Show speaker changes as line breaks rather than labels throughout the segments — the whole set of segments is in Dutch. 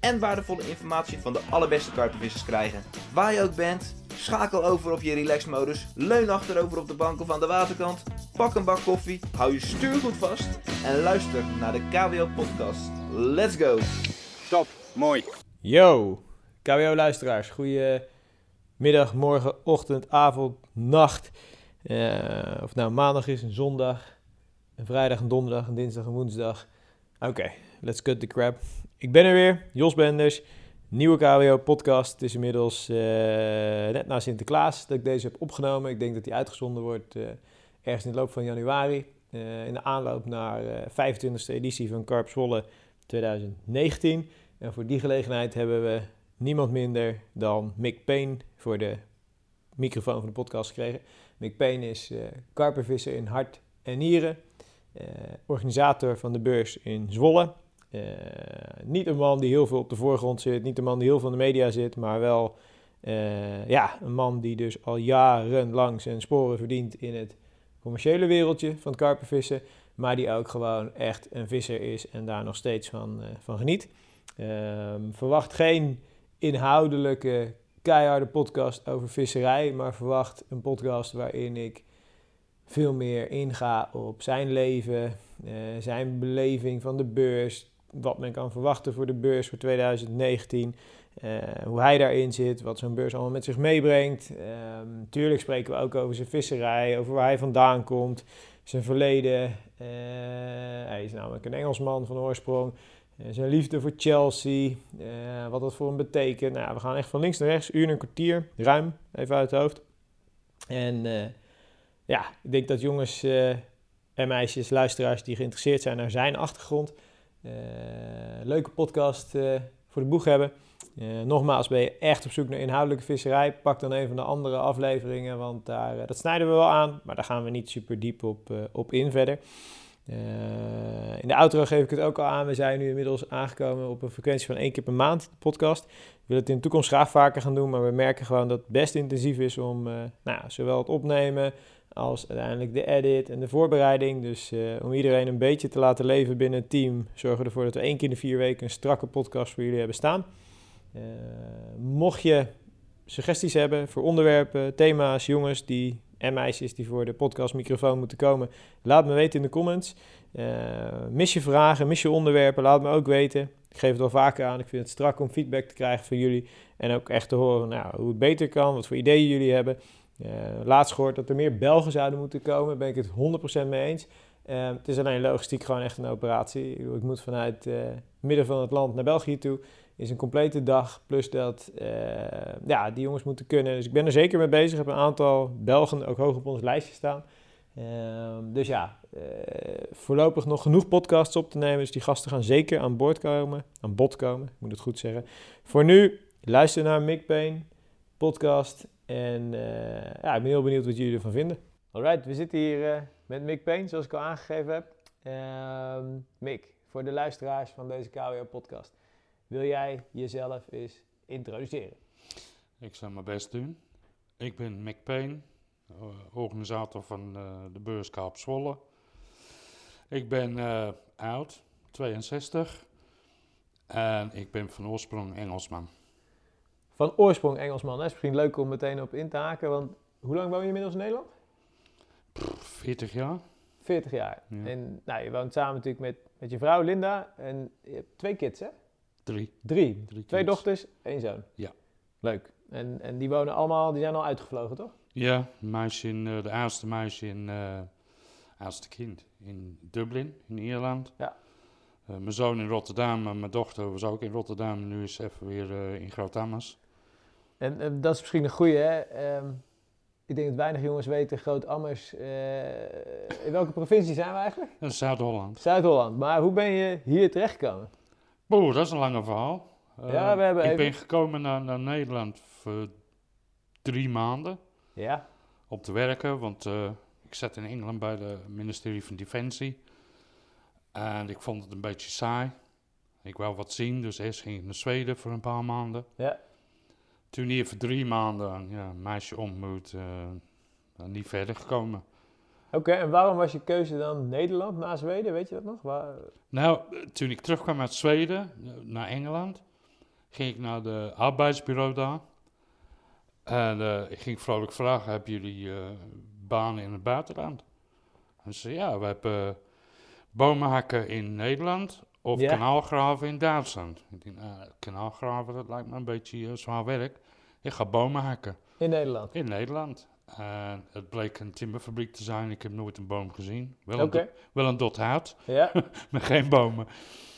en waardevolle informatie van de allerbeste karpenvissers krijgen. Waar je ook bent, schakel over op je relaxmodus, leun achterover op de bank of aan de waterkant, pak een bak koffie, hou je stuur goed vast en luister naar de KWO podcast. Let's go!
Top, mooi.
Yo, KWO-luisteraars. Goeie middag, morgen, ochtend, avond, nacht. Eh, of nou maandag is, een zondag, een vrijdag, een donderdag, een dinsdag, een woensdag. Oké, let's cut the crap. Ik ben er weer, Jos Benders. Nieuwe KWO-podcast. Het is inmiddels eh, net na Sinterklaas dat ik deze heb opgenomen. Ik denk dat die uitgezonden wordt eh, ergens in de loop van januari. Eh, in de aanloop naar eh 25e editie van Carp Zwolle 2019. En voor die gelegenheid hebben we niemand minder dan Mick Payne voor de microfoon van de podcast gekregen. Mick Payne is karpervisser in hart en nieren. organisator van de beurs in Zwolle. Eh, niet een man die heel veel op de voorgrond zit, niet een man die heel veel in de media zit, maar wel eh, ja, een man die dus al jarenlang zijn sporen verdient in het commerciële wereldje van het karpervissen, maar die ook gewoon echt een visser is en daar nog steeds van, eh, van geniet. Ehm, verwacht geen inhoudelijke, keiharde podcast over visserij, maar verwacht een podcast waarin ik veel meer inga op zijn leven, eh, zijn beleving van de beurs, wat men kan verwachten voor de beurs voor 2019, eh, hoe hij daarin zit, wat zo'n beurs allemaal met zich meebrengt. Ehm, tuurlijk spreken we ook over zijn visserij, over waar hij vandaan komt, zijn verleden. Eh, hij is namelijk een Engelsman van oorsprong. Eh, zijn liefde voor Chelsea, wat dat voor hem betekent. Nou, we gaan echt van links naar rechts, uur en een kwartier, ruim, even uit het hoofd. En ja, ik denk dat jongens en meisjes, luisteraars die geïnteresseerd zijn naar zijn achtergrond, leuke podcast eh, voor de boeg hebben. Eh, nogmaals, ben je echt op zoek naar inhoudelijke visserij, pak dan een van de andere afleveringen, want daar, eh, dat snijden we wel aan, maar daar gaan we niet super diep op, eh, op in verder. Eh, in de outro geef ik het ook al aan. We zijn nu inmiddels aangekomen op een frequentie van één keer per maand, de podcast. We willen het in de toekomst graag vaker gaan doen, maar we merken gewoon dat het best intensief is om eh, nou, zowel het opnemen als uiteindelijk de edit en de voorbereiding. Dus eh, om iedereen een beetje te laten leven binnen het team, zorgen we ervoor dat we één keer in de vier weken een strakke podcast voor jullie hebben staan. Eh, mocht je suggesties hebben voor onderwerpen, thema's, jongens die, en meisjes die voor de podcastmicrofoon moeten komen, laat me weten in de comments. Eh, mis je vragen, mis je onderwerpen, laat me ook weten. Ik geef het wel vaker aan. Ik vind het strak om feedback te krijgen van jullie. En ook echt te horen nou, hoe het beter kan, wat voor ideeën jullie hebben. Uh, laatst gehoord dat er meer Belgen zouden moeten komen. Ben ik het 100% mee eens. Uh, het is alleen logistiek gewoon echt een operatie. Ik, moet vanuit het uh, midden van het land naar België toe. Is een complete dag. Plus dat ja, die jongens moeten kunnen. Dus ik ben er zeker mee bezig. Ik heb een aantal Belgen ook hoog op ons lijstje staan. Ehm, dus ja, voorlopig nog genoeg podcasts op te nemen. Dus die gasten gaan zeker aan boord komen. Aan bod komen, ik moet het goed zeggen. Voor nu, luister naar Mick Payne, podcast. En uh, ja, ik ben heel benieuwd wat jullie ervan vinden. Alright, we zitten hier uh, met Mick Payne, zoals ik al aangegeven heb. Um, Mick, voor de luisteraars van deze KWO-podcast. Wil jij jezelf eens introduceren?
Ik zal mijn best doen. Ik ben Mick Payne, organisator van de beurs Kaap Zwolle. Ik ben oud, 62. En ik ben van oorsprong Engelsman.
Van oorsprong Engelsman. Dat is misschien leuk om meteen op in te haken. Want hoe lang woon je inmiddels in Nederland?
Pff, 40 jaar.
40 jaar. Ja. En nou, je woont samen natuurlijk met, met je vrouw Linda. En je hebt twee kids, hè?
Drie.
Drie.
Drie
twee
kids.
dochters, één zoon.
Ja.
Leuk. En, en die wonen allemaal, die zijn al uitgevlogen, toch?
Ja, meisje in, uh, de oudste meisje in, uh, oudste kind in Dublin, in Ierland.
Ja.
Uh, mijn zoon in Rotterdam, en mijn dochter was ook in Rotterdam. Nu is ze even weer in Groot-Ammers.
En, dat is misschien een goede, hè? Um, ik denk dat weinig jongens weten, Groot-Ammers. Uh, in welke provincie zijn we eigenlijk?
Zuid-Holland.
Zuid-Holland. Maar hoe ben je hier terechtgekomen?
Boe, dat is een lange verhaal. Eh,
Ja, we hebben
ik
even-
ben gekomen naar, naar Nederland voor drie maanden
Ja,
om te werken, want eh, ik zat in Engeland bij de ministerie van Defensie. En ik vond het een beetje saai. Ik wou wat zien, dus eerst ging ik naar Zweden voor een paar maanden.
ja.
Toen hier voor drie maanden ja, een meisje ontmoet, eh, en niet verder gekomen.
Oké, en waarom was je keuze dan Nederland na Zweden? Weet je dat nog? Waar...
Nou, toen ik terugkwam uit Zweden naar Engeland, ging ik naar de arbeidsbureau daar. En eh, ik ging vrolijk vragen, hebben jullie eh, banen in het buitenland? En ze ja, we hebben bomen hakken in Nederland of
Ja.
kanaalgraven in Duitsland. Ik denk, nou, kanaalgraven, dat lijkt me een beetje eh, zwaar werk. Ik ga bomen hakken
In Nederland.
in Nederland. En het bleek een timmerfabriek te zijn. Ik heb nooit een boom gezien. Wel, een, wel een dot hout,
ja.
maar geen bomen.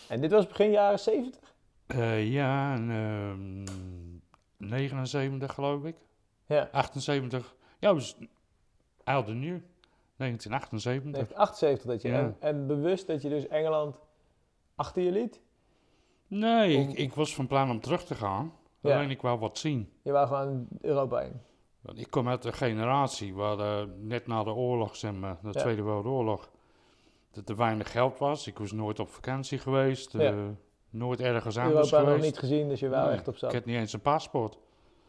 En dit was begin jaren 70?
Eh, ja, en, ehm, 79 geloof ik.
Ja.
78. Ja, was oud en nieuw. 1978.
1978 dat je.
Ja.
En, en bewust dat je dus Engeland achter je liet?
Nee,
Om-
ik, ik was van plan om terug te gaan.
Ja.
Alleen ik wou wat zien.
Je wou gewoon Europa in.
Want ik kom uit een generatie waar net na de oorlog, zeg maar, de
Ja.
Tweede Wereldoorlog, dat er weinig geld was. Ik was nooit op vakantie geweest.
Ja.
eh, nooit ergens anders
Europa nog
geweest.
niet gezien, dus je wou
Nee,
echt op
Ik
stap.
had niet eens een paspoort.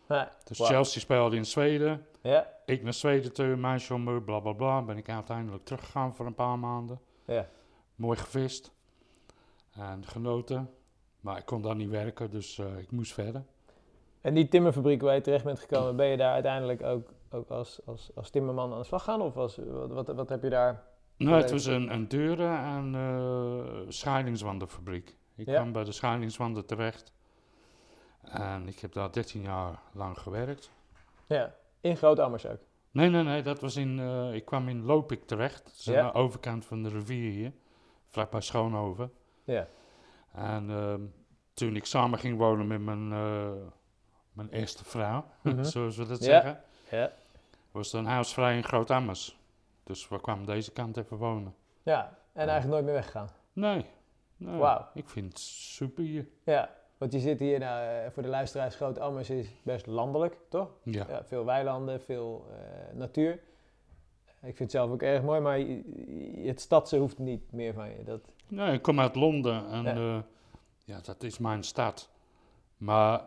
Nee.
Dus. Chelsea speelde in Zweden.
Ja,
Ik naar Zweden toe, meisje om me, bla bla bla. Ben ik uiteindelijk teruggegaan voor een paar maanden.
ja.
Mooi gevist. En genoten. Maar ik kon daar niet werken, dus eh, ik moest verder.
En die timmerfabriek waar je terecht bent gekomen, ben je daar uiteindelijk ook, ook als, als, als timmerman aan de slag gaan? Of was, wat, wat, wat heb je daar?
Nou, het was een, een deuren- en eh scheidingswandenfabriek. Ik
Ja.
kwam bij de scheidingswanden terecht. En ik heb daar 13 jaar lang gewerkt.
Ja, in Groot-Ammers ook.
Nee, nee, nee, dat was in... eh, ik kwam in Lopik terecht. Dat is
Ja.
aan de overkant van de rivier hier. Vlakbij Schoonhoven.
Ja.
En ehm, toen ik samen ging wonen met mijn, eh, mijn eerste vrouw,
Mhm.
zoals we dat
Ja.
zeggen,
Ja.
was er een huis vrij in Groot-Ammers. Dus we kwamen deze kant even wonen.
Ja, en eigenlijk nooit meer weggegaan.
Nee, nee
Wauw.
ik vind het super hier.
Ja, want je zit hier, nou, eh, voor de luisteraars, Groot-Ammers is best landelijk, toch?
Ja.
Ja, veel weilanden, veel eh, natuur. Ik vind het zelf ook erg mooi, maar het stadse hoeft niet meer van je. Dat,
Nee, ik kom uit Londen en
Ja.
ja. ja, dat is mijn stad. Maar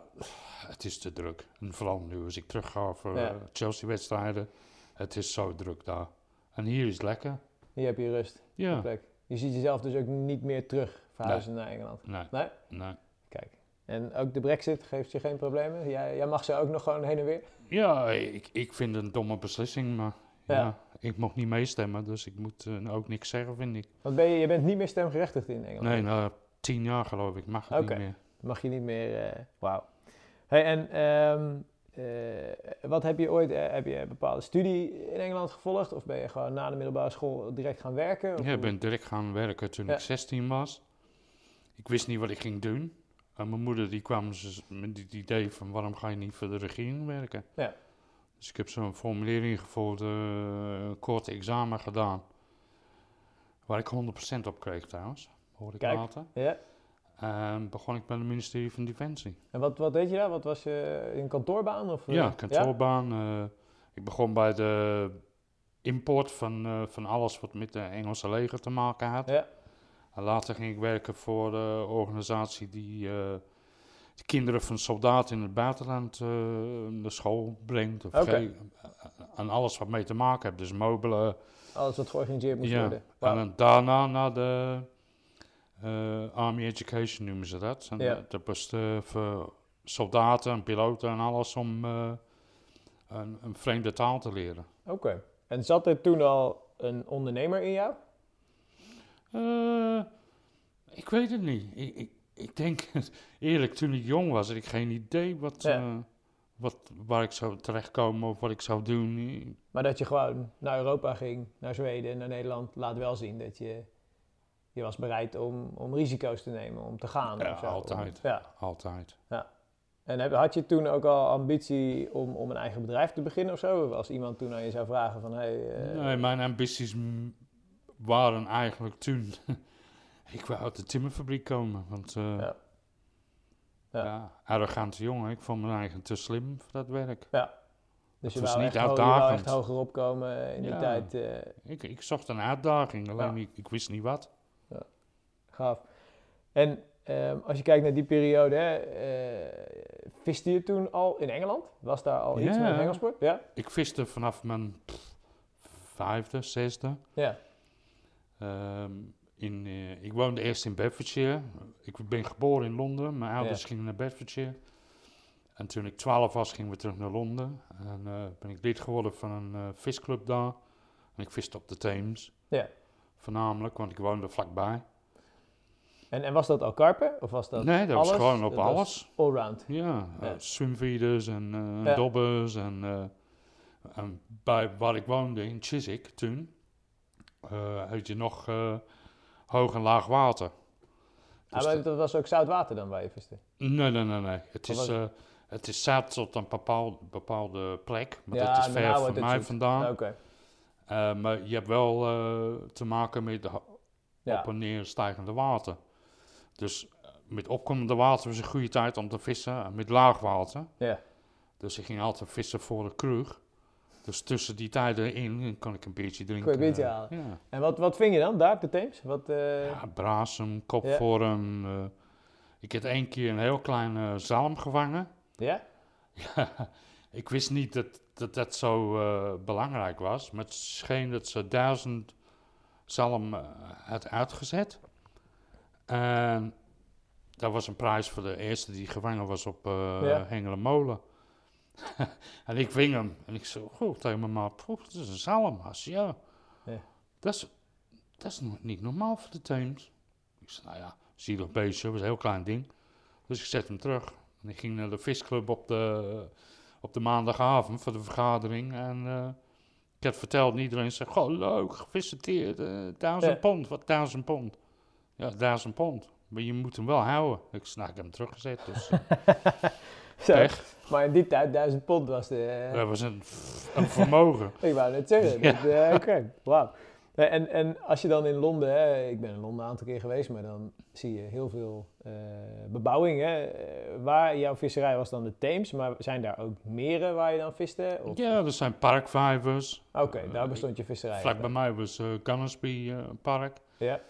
het is te druk. En vooral nu als ik terug ga voor
Ja.
eh, Chelsea-wedstrijden. Het is zo druk daar. En hier is het lekker.
hier heb je rust.
Ja.
plek. Je ziet jezelf dus ook niet meer terug verhuizen naar Engeland.
Nee,
Nee?
nee.
Kijk. En ook de brexit geeft je geen problemen? Jij, jij mag ze ook nog gewoon heen en weer?
Ja, ik, ik vind het een domme beslissing, maar ja.
Ja.
Ik mocht niet meestemmen, dus ik moet eh, ook niks zeggen, vind ik.
Want ben je, je bent niet meer stemgerechtigd in Engeland?
Nee, na tien jaar geloof ik mag het niet meer.
Mag je niet meer... eh, Wauw. Hey, en ehm, eh, wat heb je ooit... heb je een bepaalde studie in Engeland gevolgd? Of ben je gewoon na de middelbare school direct gaan werken? Of
Ja, ik ben direct gaan werken toen
Ja.
ik 16 was. Ik wist niet wat ik ging doen. En mijn moeder die kwam dus met het idee van waarom ga je niet voor de regering werken?
Ja.
Dus ik heb zo'n formulering gevolgd, eh, een kort examen gedaan. Waar ik 100% op kreeg trouwens, hoorde ik
Kijk.
later.
Ja.
En begon ik bij het ministerie van Defensie.
En wat, wat deed je daar? Wat was je... Een kantoorbaan? Of, eh,
Ja, kantoorbaan. eh, ik begon bij de import van, eh, van alles wat met de Engelse leger te maken had.
Ja.
En later ging ik werken voor de organisatie die eh, de kinderen van soldaten in het buitenland eh, naar school brengt. Of en alles wat mee te maken heeft. Dus mobelen.
Alles wat georganiseerd moest
Ja.
worden.
En
Wauw.
dan daarna naar de eh, Army Education noemen ze dat. En
Ja.
dat- dat was eh, voor soldaten en piloten en alles om eh, een, een vreemde taal te leren.
Oké. En zat er toen al een ondernemer in jou?
Eh, ik weet het niet. Ik, ik, ik denk, eerlijk, toen ik jong was, had ik geen idee wat,
Ja.
eh, wat, waar ik zou terechtkomen of wat ik zou doen.
Maar dat je gewoon naar Europa ging, naar Zweden, naar Nederland, laat wel zien dat je, je was bereid om, om risico's te nemen, om te gaan.
Ja, altijd.
Ja.
Altijd.
En heb, had je toen ook al ambitie om, om een eigen bedrijf te beginnen of zo? Of Als iemand toen aan je zou vragen van, hey, eh,
Nee, mijn ambities waren eigenlijk toen... ik wou uit de timmerfabriek komen, want... eh,
Ja. Ja.
Ja. arrogante jongen. Ik vond me eigenlijk te slim voor dat werk.
Dus je
was
wou,
niet
echt, ho- je wou echt
uitdagend.
hoger opkomen eh, in die
Ja.
tijd. eh,
Ik, ik zocht een uitdaging, alleen
Ja.
ik, ik wist niet wat.
gaaf. En ehm, als je kijkt naar die periode, hè, viste je toen al in Engeland? Was daar al iets
Ja.
met hengelsport? Ja.
Ik viste vanaf mijn pff, vijfde, zesde.
Ja.
Ehm, in, eh, ik woonde eerst in Bedfordshire. Ik ben geboren in Londen. Mijn ouders
Ja.
gingen naar Bedfordshire. En toen ik 12 was, gingen we terug naar Londen. En eh, ben ik lid geworden van een eh, visclub daar. En ik viste op de Theems.
Ja.
Voornamelijk, want ik woonde vlakbij.
En, en was dat al karpen? Of was dat
nee, dat was gewoon op
Dat
alles.
allround?
Ja,
Ja.
swimfeeders en
Ja.
dobbers. En, en bij waar ik woonde in Chiswick toen, had je nog hoog en laag water.
Ah,
Dus
maar
dat-
was ook zout water dan waar je viste?
nee, nee, nee, nee. Het is, eh, het is zout tot een bepaald, bepaalde plek. Maar
Ja,
dat is
en
ver van mij
zoet.
vandaan. Eh, maar je hebt wel eh, te maken met
Ja.
op en neer stijgende water. Dus met opkomende water was een goede tijd om te vissen. En met laag water.
Ja.
Dus ik ging altijd vissen voor de kroeg. Dus tussen die tijden in kon ik een biertje drinken.
Kon je een biertje
eh,
halen?
Ja.
En wat, wat ving je dan daar op de Theems? Wat, eh,
ja, brasem, kopvorm. eh. ik heb één keer een heel klein eh, zalm gevangen.
ja?
Ja, ik wist niet dat dat, dat zo belangrijk was. Maar het scheen dat ze duizend zalm had uitgezet. En dat was een prijs voor de eerste die gevangen was op eh
Ja.
Hengelenmolen. en ik ving hem. En ik zo, goed tegen mijn maat, "Poeh, dat is een zalmmas, ja.
Ja.
Dat is, dat is niet normaal voor de Theems. Ik zei, nou ja, zielig beestje, was een heel klein ding. Dus ik zet hem terug. En ik ging naar de visclub op de, op de maandagavond voor de vergadering. En eh, ik had verteld en iedereen zei, goh, leuk, gefeliciteerd, eh, duizend
Ja.
pond. Wat duizend pond? Ja, duizend pond. Maar je moet hem wel houden. Ik snap, ik heb hem teruggezet, dus eh,
Zo.
echt.
Maar in die tijd, 1000 pond was de... eh,
Dat was een, een vermogen.
Ik wou net zeggen.
Ja.
dat, eh, Oké, wauw. En, en als je dan in Londen, hè, ik ben in Londen een aantal keer geweest, maar dan zie je heel veel eh, bebouwing. Hè. Waar jouw visserij was dan de Theems, maar zijn daar ook meren waar je dan viste? Of-
Ja, er zijn parkvijvers.
Oké, daar bestond je visserij.
Vlak bij mij was eh Gunnersby Park.
Ja,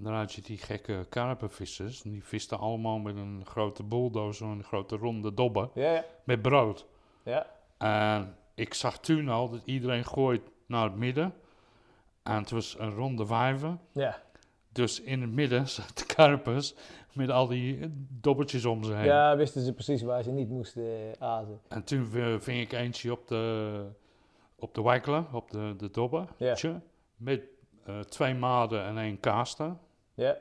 En dan had je die gekke karpenvissers. en Die visten allemaal met een grote bulldozer en een grote ronde dobber.
ja, ja.
Met brood.
ja.
En ik zag toen al dat iedereen gooit naar het midden. En het was een ronde vijver.
ja.
Dus in het midden zaten de karpers met al die dobbeltjes om ze heen.
Ja, wisten ze precies waar ze niet moesten eh, azen.
En toen eh, ving ik eentje op de, op de wijkelen, op de, de dobber. Met eh, twee maden en één kaaster.
Ja,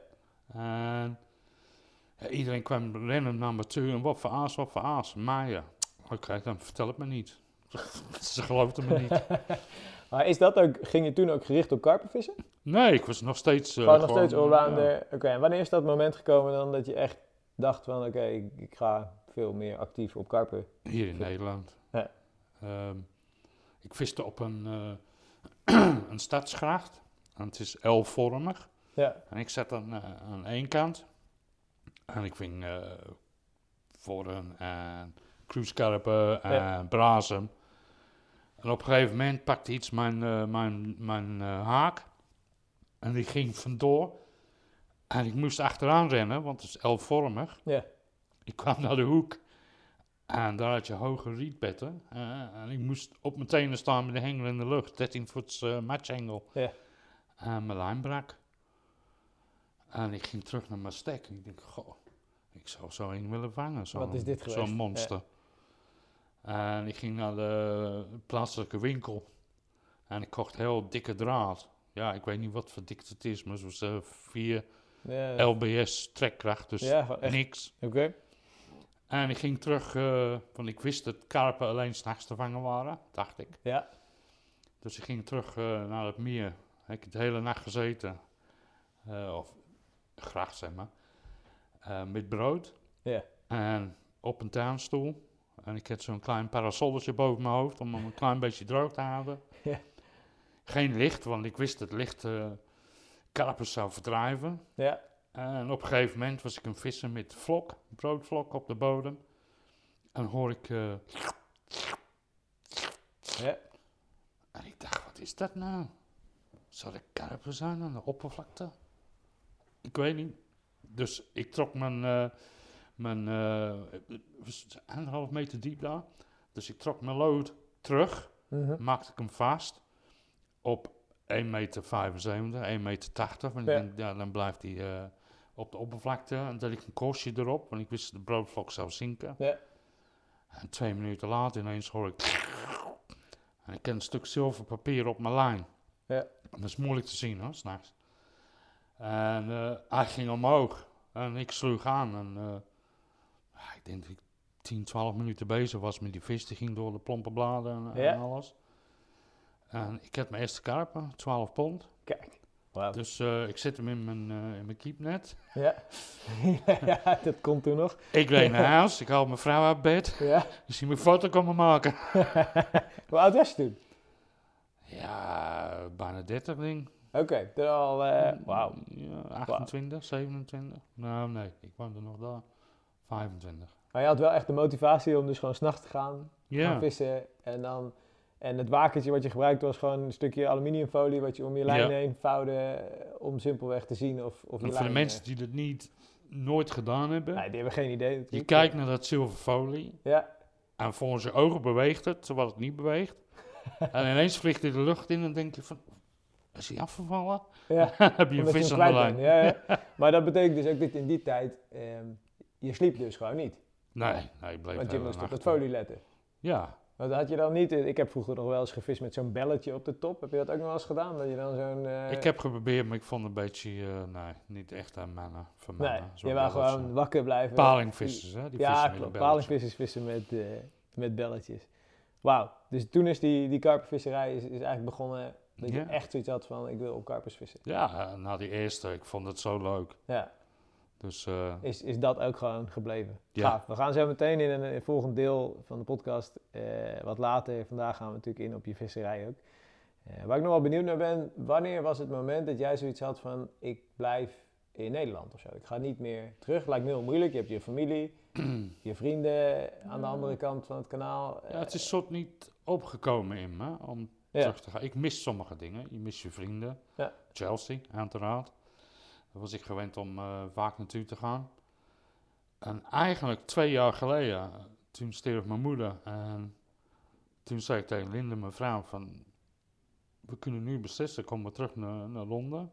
En iedereen kwam rennen naar me toe. En wat voor aas, wat voor aas? Maya. Oké, dan vertel het me niet. Ze geloofden me niet.
maar is dat ook, ging je toen ook gericht op karpenvissen?
Nee, ik was nog steeds... eh,
Gewoon nog steeds
ja.
allrounder. Oké, en wanneer is dat moment gekomen dan dat je echt dacht van oké, ik, ik ga veel meer actief op karpen?
Hier in Nederland.
Ja.
Ehm, ik viste op een, eh, een stadsgracht. En het is L-vormig.
Ja,
En ik zat aan, eh, aan één kant. En ik ving eh vorren en cruisekarpen en
Ja.
brazen. En op een gegeven moment pakte iets mijn, eh, mijn, mijn eh, haak. En die ging vandoor. En ik moest achteraan rennen, want het is L-vormig.
ja.
Ik kwam naar de hoek. En daar had je hoge rietbetten. eh, en ik moest op mijn tenen staan met de hengel in de lucht. 13 voets eh matchhengel.
Ja.
En mijn lijn brak. En ik ging terug naar mijn stek. En ik denk, goh, ik zou zo een willen vangen. Zo'n,
Wat is dit geweest?
Zo'n monster. En ik ging naar de plaatselijke winkel. En ik kocht heel dikke draad. Ja, ik weet niet wat voor dikte het is, maar zo'n eh, 4
ja.
LBS trekkracht. Dus
ja,
niks.
Oké.
En ik ging terug, eh, want ik wist dat karpen alleen s'nachts te vangen waren, dacht ik.
Ja,
Dus ik ging terug eh, naar het meer. Ik heb de hele nacht gezeten, eh, of graag zeg maar, eh, met brood.
Ja.
En op een tuinstoel. En ik had zo'n klein parasolletje boven mijn hoofd om hem een klein beetje droog te houden.
Ja.
Geen licht, want ik wist dat licht eh karpen zou verdrijven.
ja.
En op een gegeven moment was ik een vissen met vlok, broodvlok op de bodem. En hoor ik... eh,
Ja.
En ik dacht, wat is dat nou? Zou er karpen zijn aan de oppervlakte? Ik weet niet. Dus ik trok mijn, eh, mijn eh, anderhalf meter diep daar. Dus ik trok mijn lood terug,
Mhm.
maakte ik hem vast op 1,75 meter, 1,80 meter. 80, want
Ja.
ja, dan blijft hij eh, op de oppervlakte. En dan ik een kostje erop, want ik wist dat de broodvlok zou zinken.
Ja.
En twee minuten later ineens hoor ik... En ik ken een stuk zilverpapier op mijn lijn.
Ja.
Dat is moeilijk te zien hoor, s'nachts. En eh, hij ging omhoog. En ik sloeg aan. En eh, ik denk dat ik 10, 12 minuten bezig was met die vis. Die ging door de plompe bladen en, en
Ja.
alles. En ik heb mijn eerste karpen, 12 pond.
Kijk. Wauw.
Dus eh, ik zet hem in mijn, in mijn keepnet.
Ja. ja, dat komt toen nog.
Ik reed naar huis, ik haal mijn vrouw uit bed.
Ja.
Dus die moet een foto komen maken.
Hoe oud was je toen?
Ja, bijna 30 ding.
Oké, toen al... eh, Wauw.
Ja, 28, 27. Nou, nee, ik woonde nog daar. 25.
Maar je had wel echt de motivatie om dus gewoon s'nachts te gaan, gaan vissen. En dan... En het wakertje wat je gebruikte was gewoon een stukje aluminiumfolie wat je om je lijn
Ja.
heen vouwde eh, om simpelweg te zien of, of je
voor de mensen die dat niet nooit gedaan hebben.
Nee, die hebben geen idee
je kijkt naar dat zilverfolie.
Ja,
En volgens je ogen beweegt het, terwijl het niet beweegt. en ineens vliegt hij de lucht in en dan denk je van... Is hij afgevallen?
ja.
Heb je een vis aan de lijn?
Ja, ja. Maar dat betekent dus ook dat in die tijd, ehm, je sliep dus gewoon niet.
Nee, nee, ik bleef
Want je moest op het folie letten.
Ja,
Want had je dan niet, ik heb vroeger nog wel eens gevist met zo'n belletje op de top. Heb je dat ook nog wel eens gedaan? Dat je dan zo'n... eh,
ik heb geprobeerd, maar ik vond het een beetje... eh, nee, niet echt aan mannen.
Nee,
mannen.
je wou gewoon wakker blijven.
Palingvissers, hè? Die
ja,
vissen met
klopt. Palingvissers vissen met, eh, met belletjes. Wauw. Dus toen is die, die karpervisserij is, is eigenlijk begonnen dat je echt zoiets had van ik wil op karpers vissen.
Ja, na die eerste, ik vond het zo leuk.
Ja,
Dus eh,
is, is dat ook gewoon gebleven.
Ja.
Gaaf. We gaan zo meteen in een, in een volgend deel van de podcast, eh, wat later, vandaag gaan we natuurlijk in op je visserij ook. Eh, waar ik nog wel benieuwd naar ben, wanneer was het moment dat jij zoiets had van ik blijf in Nederland of zo? Ik ga niet meer terug. Lijkt me heel moeilijk. Je hebt je familie, je vrienden aan de andere kant van het kanaal.
ja, het is soort niet opgekomen in me om
Ja.
terug te gaan. Ik mis sommige dingen. Je mist je vrienden.
Ja.
Chelsea, uiteraard. Daar was ik gewend om eh, vaak naartoe te gaan. En eigenlijk twee jaar geleden, toen stierf mijn moeder. En toen zei ik tegen Linde, mijn vrouw, van... We kunnen nu beslissen, komen we terug naar, naar Londen?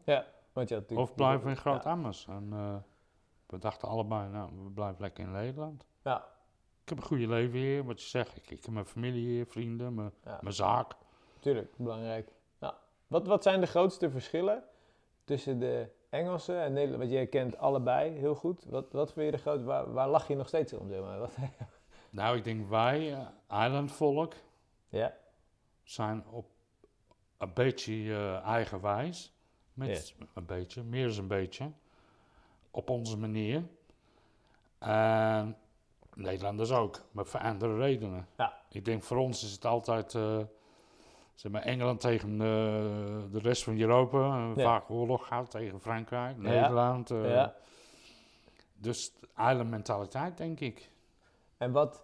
Want je had natuurlijk-
Of blijven we in Groot
Ja.
Ammers? En eh, we dachten allebei, nou, we blijven lekker in Nederland.
Ja.
Ik heb een goede leven hier, wat je zegt. Ik, ik heb mijn familie hier, vrienden, mijn,
Ja.
mijn zaak.
Tuurlijk, belangrijk. Nou, wat, wat zijn de grootste verschillen tussen de Engelsen en Nederland? Want jij kent allebei heel goed. Wat, wat vind je de groot, waar, waar lach je nog steeds om? Zeg maar? Wat,
Nou, ik denk wij, eh, eilandvolk,
ja,
zijn op een beetje eh, eigenwijs. Met een beetje, meer dan een beetje. Op onze manier. En Nederlanders ook, maar voor andere redenen.
Ja.
Ik denk voor ons is het altijd, eh, zeg maar, Engeland tegen eh, de rest van Europa. eh,
Ja.
Vaak oorlog gaat tegen Frankrijk,
Ja.
Nederland. eh,
ja.
Dus eilandmentaliteit, denk ik.
En wat,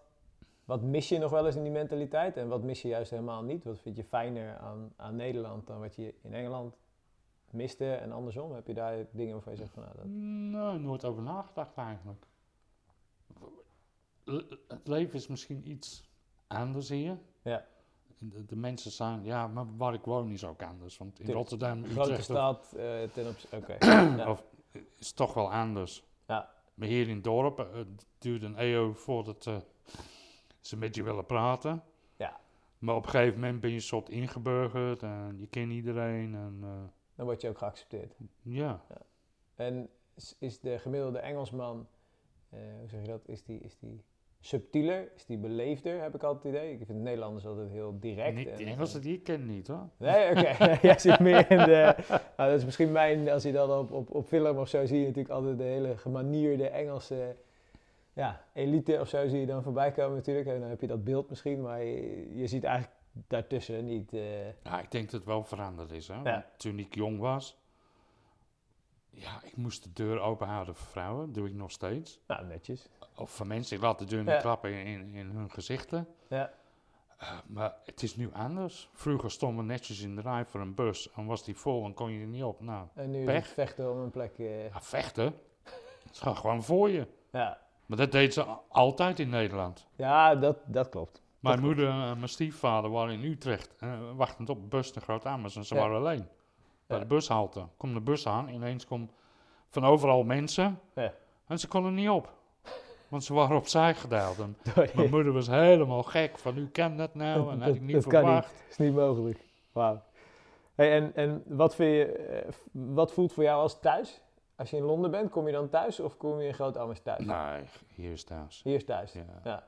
wat mis je nog wel eens in die mentaliteit? En wat mis je juist helemaal niet? Wat vind je fijner aan, aan Nederland dan wat je in Engeland miste en andersom? Heb je daar dingen waarvan je zegt van... Nou, dat,
Nee, nooit over nagedacht eigenlijk. Le- Het leven is misschien iets anders hier.
Ja.
De, de mensen zijn, ja, maar waar ik woon is ook anders. Want in
Tuurlijk.
Rotterdam,
grote
Utrecht of-
stad eh, ten opzichte... Oké. ja.
is toch wel anders.
Ja.
Maar hier in het dorp, eh, het duurt een eeuw voordat eh, ze met je willen praten.
Ja.
Maar op een gegeven moment ben je een soort ingeburgerd en je kent iedereen. En, eh,
Dan word je ook geaccepteerd.
ja,
En is- de gemiddelde Engelsman, eh, hoe zeg je dat, is die, is die subtieler, is die beleefder, heb ik altijd het idee. Ik vind Nederlanders altijd heel direct.
niet,
en-
die Engelsen die ik ken niet hoor.
Nee, oké. Jij zit meer in de... Nou, dat is misschien mijn... Als je dan op, op, op film of zo zie je natuurlijk altijd de hele gemanierde Engelse... Ja, elite of zo zie je dan voorbij komen natuurlijk. En dan heb je dat beeld misschien, maar je, je ziet eigenlijk daartussen niet... eh,
Ja, ik denk dat het wel veranderd is. Hè?
Ja.
Toen ik jong was, ja, ik moest de deur open houden voor vrouwen. Dat doe ik nog steeds.
Nou, netjes.
Of voor mensen, ik laat de deur niet
Ja.
klappen in, in, hun gezichten.
Ja.
Eh, maar het is nu anders. Vroeger stonden we netjes in de rij voor een bus en was die vol en kon je er niet op. Nou,
En nu
Pech.
vechten om een plek. eh,
ja, vechten. Het gaat gewoon voor je.
ja.
Maar dat deed ze altijd in Nederland.
ja, dat, dat klopt.
Mijn
Dat
moeder en mijn stiefvader waren in Utrecht, eh, wachtend op de bus naar Groot-Amers en ze
Ja.
waren alleen. Bij de bushalte. Komt de bus aan, ineens komt van overal mensen
Ja.
en ze konden niet op. Want ze waren opzij gedaald. En
Mijn
moeder was helemaal gek van, u kent dat nou en had ik niet
dat
verwacht.
niet. is niet mogelijk. Wauw. Hey, en en wat, vind je, eh, wat voelt voor jou als thuis? Als je in Londen bent, kom je dan thuis of kom je in Groot-Amers thuis?
Nee, hier is thuis.
Hier is thuis.
Ja.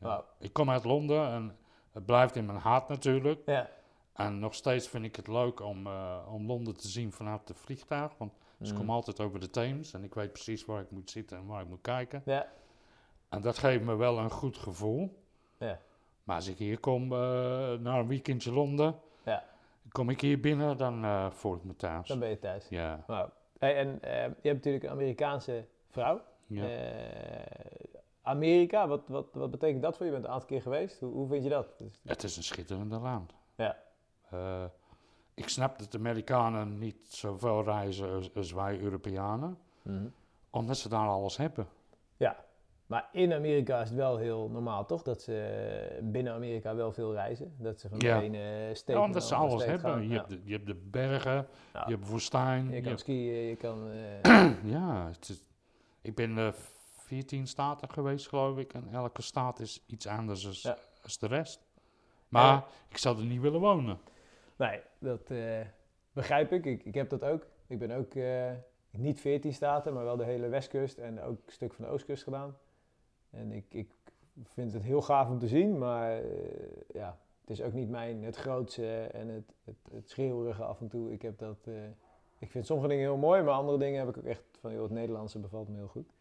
Ja.
Ik kom uit Londen en het blijft in mijn hart natuurlijk.
Ja.
En nog steeds vind ik het leuk om, eh, om Londen te zien vanuit de vliegtuig. Want ze
Mm.
komen altijd over de Theems en ik weet precies waar ik moet zitten en waar ik moet kijken.
Ja.
En dat geeft me wel een goed gevoel.
Ja.
Maar als ik hier kom eh, na een weekendje Londen,
Ja.
kom ik hier binnen, dan eh voel ik me thuis.
Dan ben je thuis.
Ja.
Hey, en je hebt natuurlijk een Amerikaanse vrouw.
ja.
Amerika, wat, wat, wat betekent dat voor je? Je bent een aantal keer geweest. Hoe, hoe vind je dat? Dus-
het is een schitterende land.
Ja.
Eh, ik snap dat de Amerikanen niet zoveel reizen als, als wij Europeanen, omdat ze daar alles hebben.
Ja, maar in Amerika is het wel heel normaal, toch? Dat ze binnen Amerika wel veel reizen. Dat ze van
Ja.
de ene steek
Ja, omdat ze alles hebben.
gaan.
Je,
Ja.
hebt de, je hebt de bergen,
Ja.
je hebt woestijn.
Je
je
kan
hebt-
skiën, je kan... eh,
ja, het is- ik ben eh 14 staten geweest, geloof ik. En elke staat is iets anders als, als de rest. Maar ik zou er niet willen wonen.
Nee, dat eh, begrijp ik. ik. Ik heb dat ook. Ik ben ook eh, niet 14 staten, maar wel de hele westkust en ook een stuk van de oostkust gedaan. En ik, ik vind het heel gaaf om te zien, maar eh, ja, het is ook niet mijn het grootste en het, het, schreeuwerige af en toe. Ik heb dat... ik vind sommige dingen heel mooi, maar andere dingen heb ik ook echt van, joh, het Nederlandse bevalt me heel goed.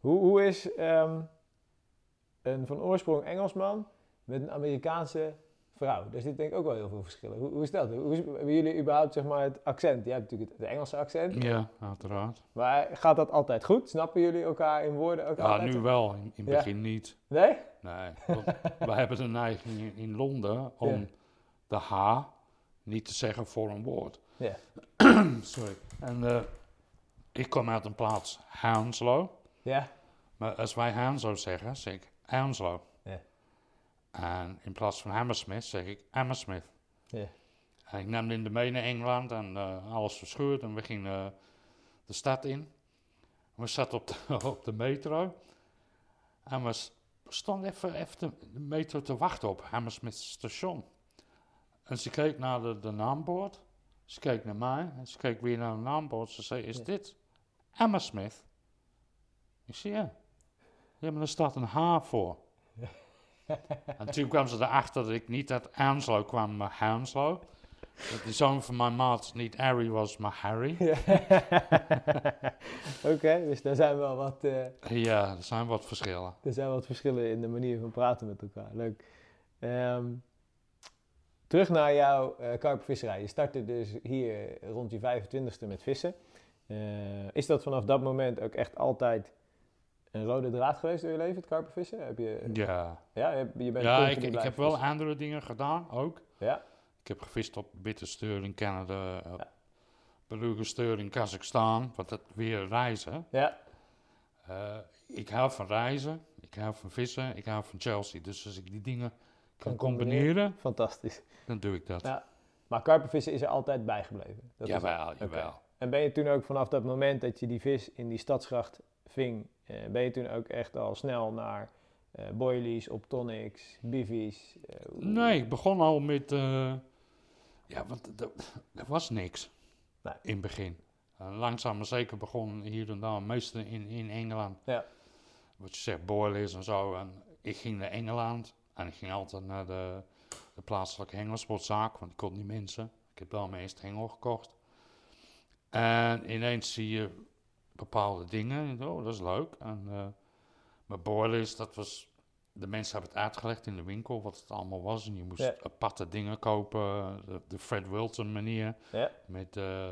Hoe, hoe is ehm, een van oorsprong Engelsman met een Amerikaanse vrouw? Daar zit denk ik ook wel heel veel verschillen. Hoe, hoe is dat? Hoe is, hebben jullie überhaupt zeg maar, het accent? Jij hebt natuurlijk het, Engelse accent.
Ja, uiteraard.
Maar gaat dat altijd goed? Snappen jullie elkaar in woorden ook
Ja,
altijd?
nu wel. In, in het
Ja.
begin niet.
Nee?
Nee. wij hebben de neiging in, in Londen om
Ja.
de H niet te zeggen voor een woord.
Ja.
Sorry. En eh, ik kom uit een plaats, Hounslow.
Ja?
Maar als wij Hounslow zeggen, zeg ik Hounslow. En in plaats van Hammersmith zeg ik Hammersmith. En ik nam in de mee naar Engeland en eh, alles verscheurd en we gingen eh, de stad in. We zaten op de, op de metro en we stonden even, even de, metro te wachten op Hammersmith station. En ze keek naar de, de naambord, ze keek naar mij en ze keek weer naar de naambord. Ze zei, is dit Hammersmith? Ik zei, ja. Ja, maar er staat een H voor. En toen kwam ze erachter dat ik niet uit Hounslow kwam, maar Hounslow. Dat die zoon van mijn maat niet Harry was, maar Harry.
Oké, dus daar zijn wel wat... eh,
Ja, er zijn wat verschillen.
Er zijn wat verschillen in de manier van praten met elkaar. Leuk. Ehm, terug naar jouw karpervisserij. Je startte dus hier rond je 25ste met vissen. Eh, is dat vanaf dat moment ook echt altijd een rode draad geweest in je leven, het karpervissen? Heb je,
Ja,
ja, je, bent
ja ik, heb wel
vissen.
andere dingen gedaan ook.
Ja,
Ik heb gevist op bittersteur in Canada, op
Ja.
belugersteur in Kazachstan, wat dat weer reizen.
ja,
Eh, ik hou van reizen, ik hou van vissen, ik hou van Chelsea. Dus als ik die dingen kan,
combineren.
combineren,
fantastisch.
dan doe ik dat.
Ja. Maar karpervissen is er altijd bijgebleven? Dat is-
jawel, jawel.
En ben je toen ook vanaf dat moment dat je die vis in die stadsgracht ving, eh, ben je toen ook echt al snel naar eh boilies, op tonics, bivies? eh,
Nee, ik begon al met. eh, ja, want er- was niks
Nee.
in het begin. Langzaam maar zeker begon hier en daar, meestal in, in Engeland.
Ja.
Wat je zegt, boilies en zo. En ik ging naar Engeland en ik ging altijd naar de, de plaatselijke hengelsportzaak, want ik kon niet mensen. Ik heb daar meest hengel gekocht. En ineens zie je bepaalde dingen. en Oh, dat is leuk. En, eh maar boilies, dat was de mensen hebben het uitgelegd in de winkel wat het allemaal was. En je moest
Ja.
aparte dingen kopen. De, de Fred Wilton manier.
Ja.
Met, eh,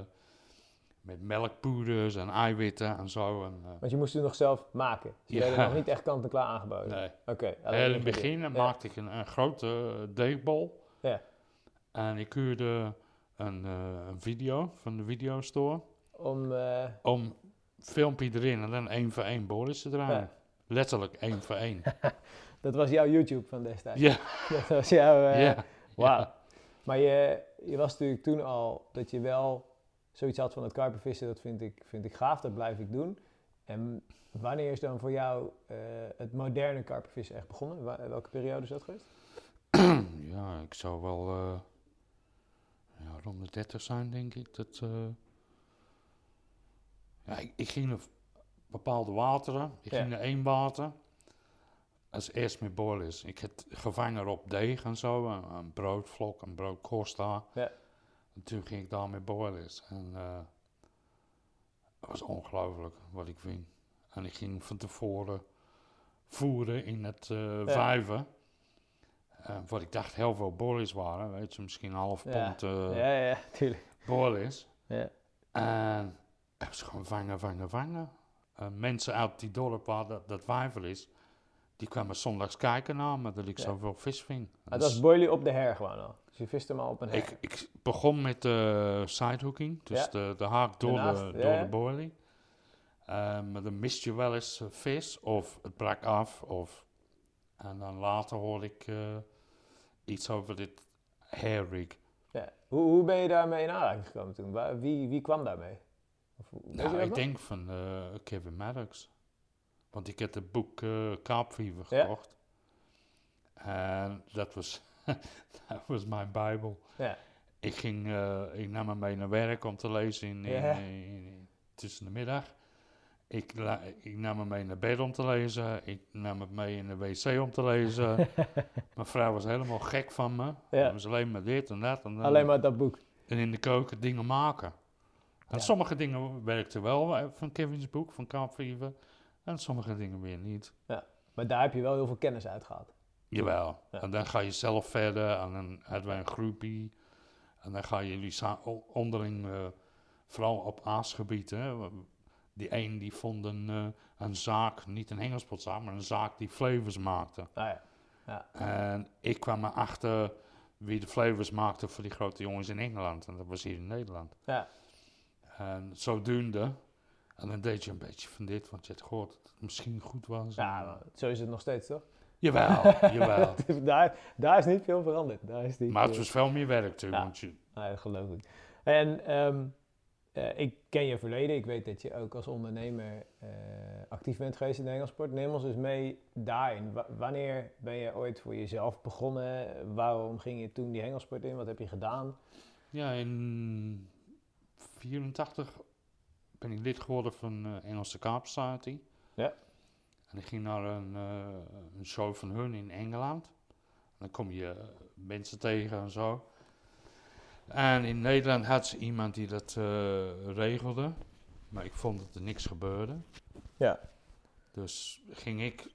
met melkpoeders en eiwitten en zo. En, eh,
Want je moest het nog zelf maken. Ze
Ja.
werden nog niet echt kant-en-klaar aangeboden.
nee.
Oké.
Heel in het begin maakte ik een, een grote eh, deegbol.
Ja.
En ik huurde een, eh, een video van de videostore.
Om, eh,
Om filmpje erin en dan één voor één boris te draaien.
Ja.
Letterlijk één voor één.
dat was jouw YouTube van destijds.
ja,
Dat was jouw... eh,
ja.
Wauw.
ja.
Maar je, je was natuurlijk toen al dat je wel zoiets had van het karpervissen, dat vind ik, vind ik gaaf, dat blijf ik doen. En wanneer is dan voor jou eh, het moderne karpervissen echt begonnen? Wa- welke periode is dat geweest?
ja, ik zou wel eh, ja, rond de 30 zijn, denk ik. Dat, ja, ik, ik ging naar bepaalde wateren. Ik
Ja.
ging naar één water. Als eerst met boilers. Ik had gevangen op deeg en zo. Een, een broodvlok, een broodcosta.
Ja.
En toen ging ik daar met boilers. En eh dat was ongelooflijk wat ik ving. En ik ging van tevoren voeren in het eh vijven. Eh, wat ik dacht heel veel boilies waren. Weet je, misschien een half
Ja.
pond eh
ja, ja, tuurlijk.
boilies.
Ja.
En hebben ze gewoon vangen, vangen, vangen. Eh, mensen uit die dorp waar dat, dat is, die kwamen zondags kijken naar me dat ik
Ja.
zoveel vis ving. Dus
dat was boilie op de her gewoon al. Dus je viste hem al op een her.
ik, ik begon met de sidehooking, dus
Ja.
de, de haak door,
Daarnaast,
de, door
ja.
de boilie. Eh, maar dan mist je wel eens eh, vis of het brak af. Of, en dan later hoorde ik eh, iets over dit hair rig.
Ja. Hoe, hoe ben je daarmee in aanraking gekomen toen? Wie, wie kwam daarmee? Of,
Nou, ik
nog?
denk van eh, Kevin Maddox. Want ik heb het boek
Ja.
gekocht. En dat was, dat was mijn bijbel.
Ja.
Ik, ging, eh, ik nam hem mee naar werk om te lezen in, in-
Ja.
in- in- tussen de middag. Ik, ik nam hem mee naar bed om te lezen. Ik nam het mee in de wc om te lezen. Mijn vrouw was helemaal gek van me.
Ja.
Het was alleen maar dit en dat. En,
Alleen maar dat boek.
en in de keuken dingen maken. En
Ja.
sommige dingen werkten wel eh, van Kevin's boek, van Kaapfever. En sommige dingen weer niet.
Maar daar heb je wel heel veel kennis uit gehad.
Jawel.
Ja.
En dan ga je zelf verder. En dan hadden wij een groepie. En dan ga je jullie onderling, eh, vooral op aasgebied. Hè, die een die vond een, eh, een zaak, niet een hengelspotzaak, maar een zaak die flavors maakte.
Ah ja.
En ik kwam erachter wie de flavors maakte voor die grote jongens in Engeland. En dat was hier in Nederland.
Ja.
En zodoende. En dan deed je een beetje van dit, want je had gehoord dat het misschien goed was.
Ja, zo is het nog steeds, toch?
Jawel, jawel.
Dus daar, daar is niet veel veranderd. Daar is niet,
Maar het was veel meer werk toe.
Ja.
Want je,
geloof ik. En ehm, eh, ik ken je verleden. Ik weet dat je ook als ondernemer eh, actief bent geweest in de hengelsport. Neem ons eens mee daarin. Wa- wanneer ben je ooit voor jezelf begonnen? Waarom ging je toen die hengelsport in? Wat heb je gedaan?
ja, in 84 ben ik lid geworden van eh Engelse Kaap Society.
Ja.
En ik ging naar een, eh, een show van hun in Engeland. En dan kom je eh, mensen tegen en zo. En in Nederland had ze iemand die dat regelde. Maar ik vond dat er niks gebeurde.
Ja.
Dus ging ik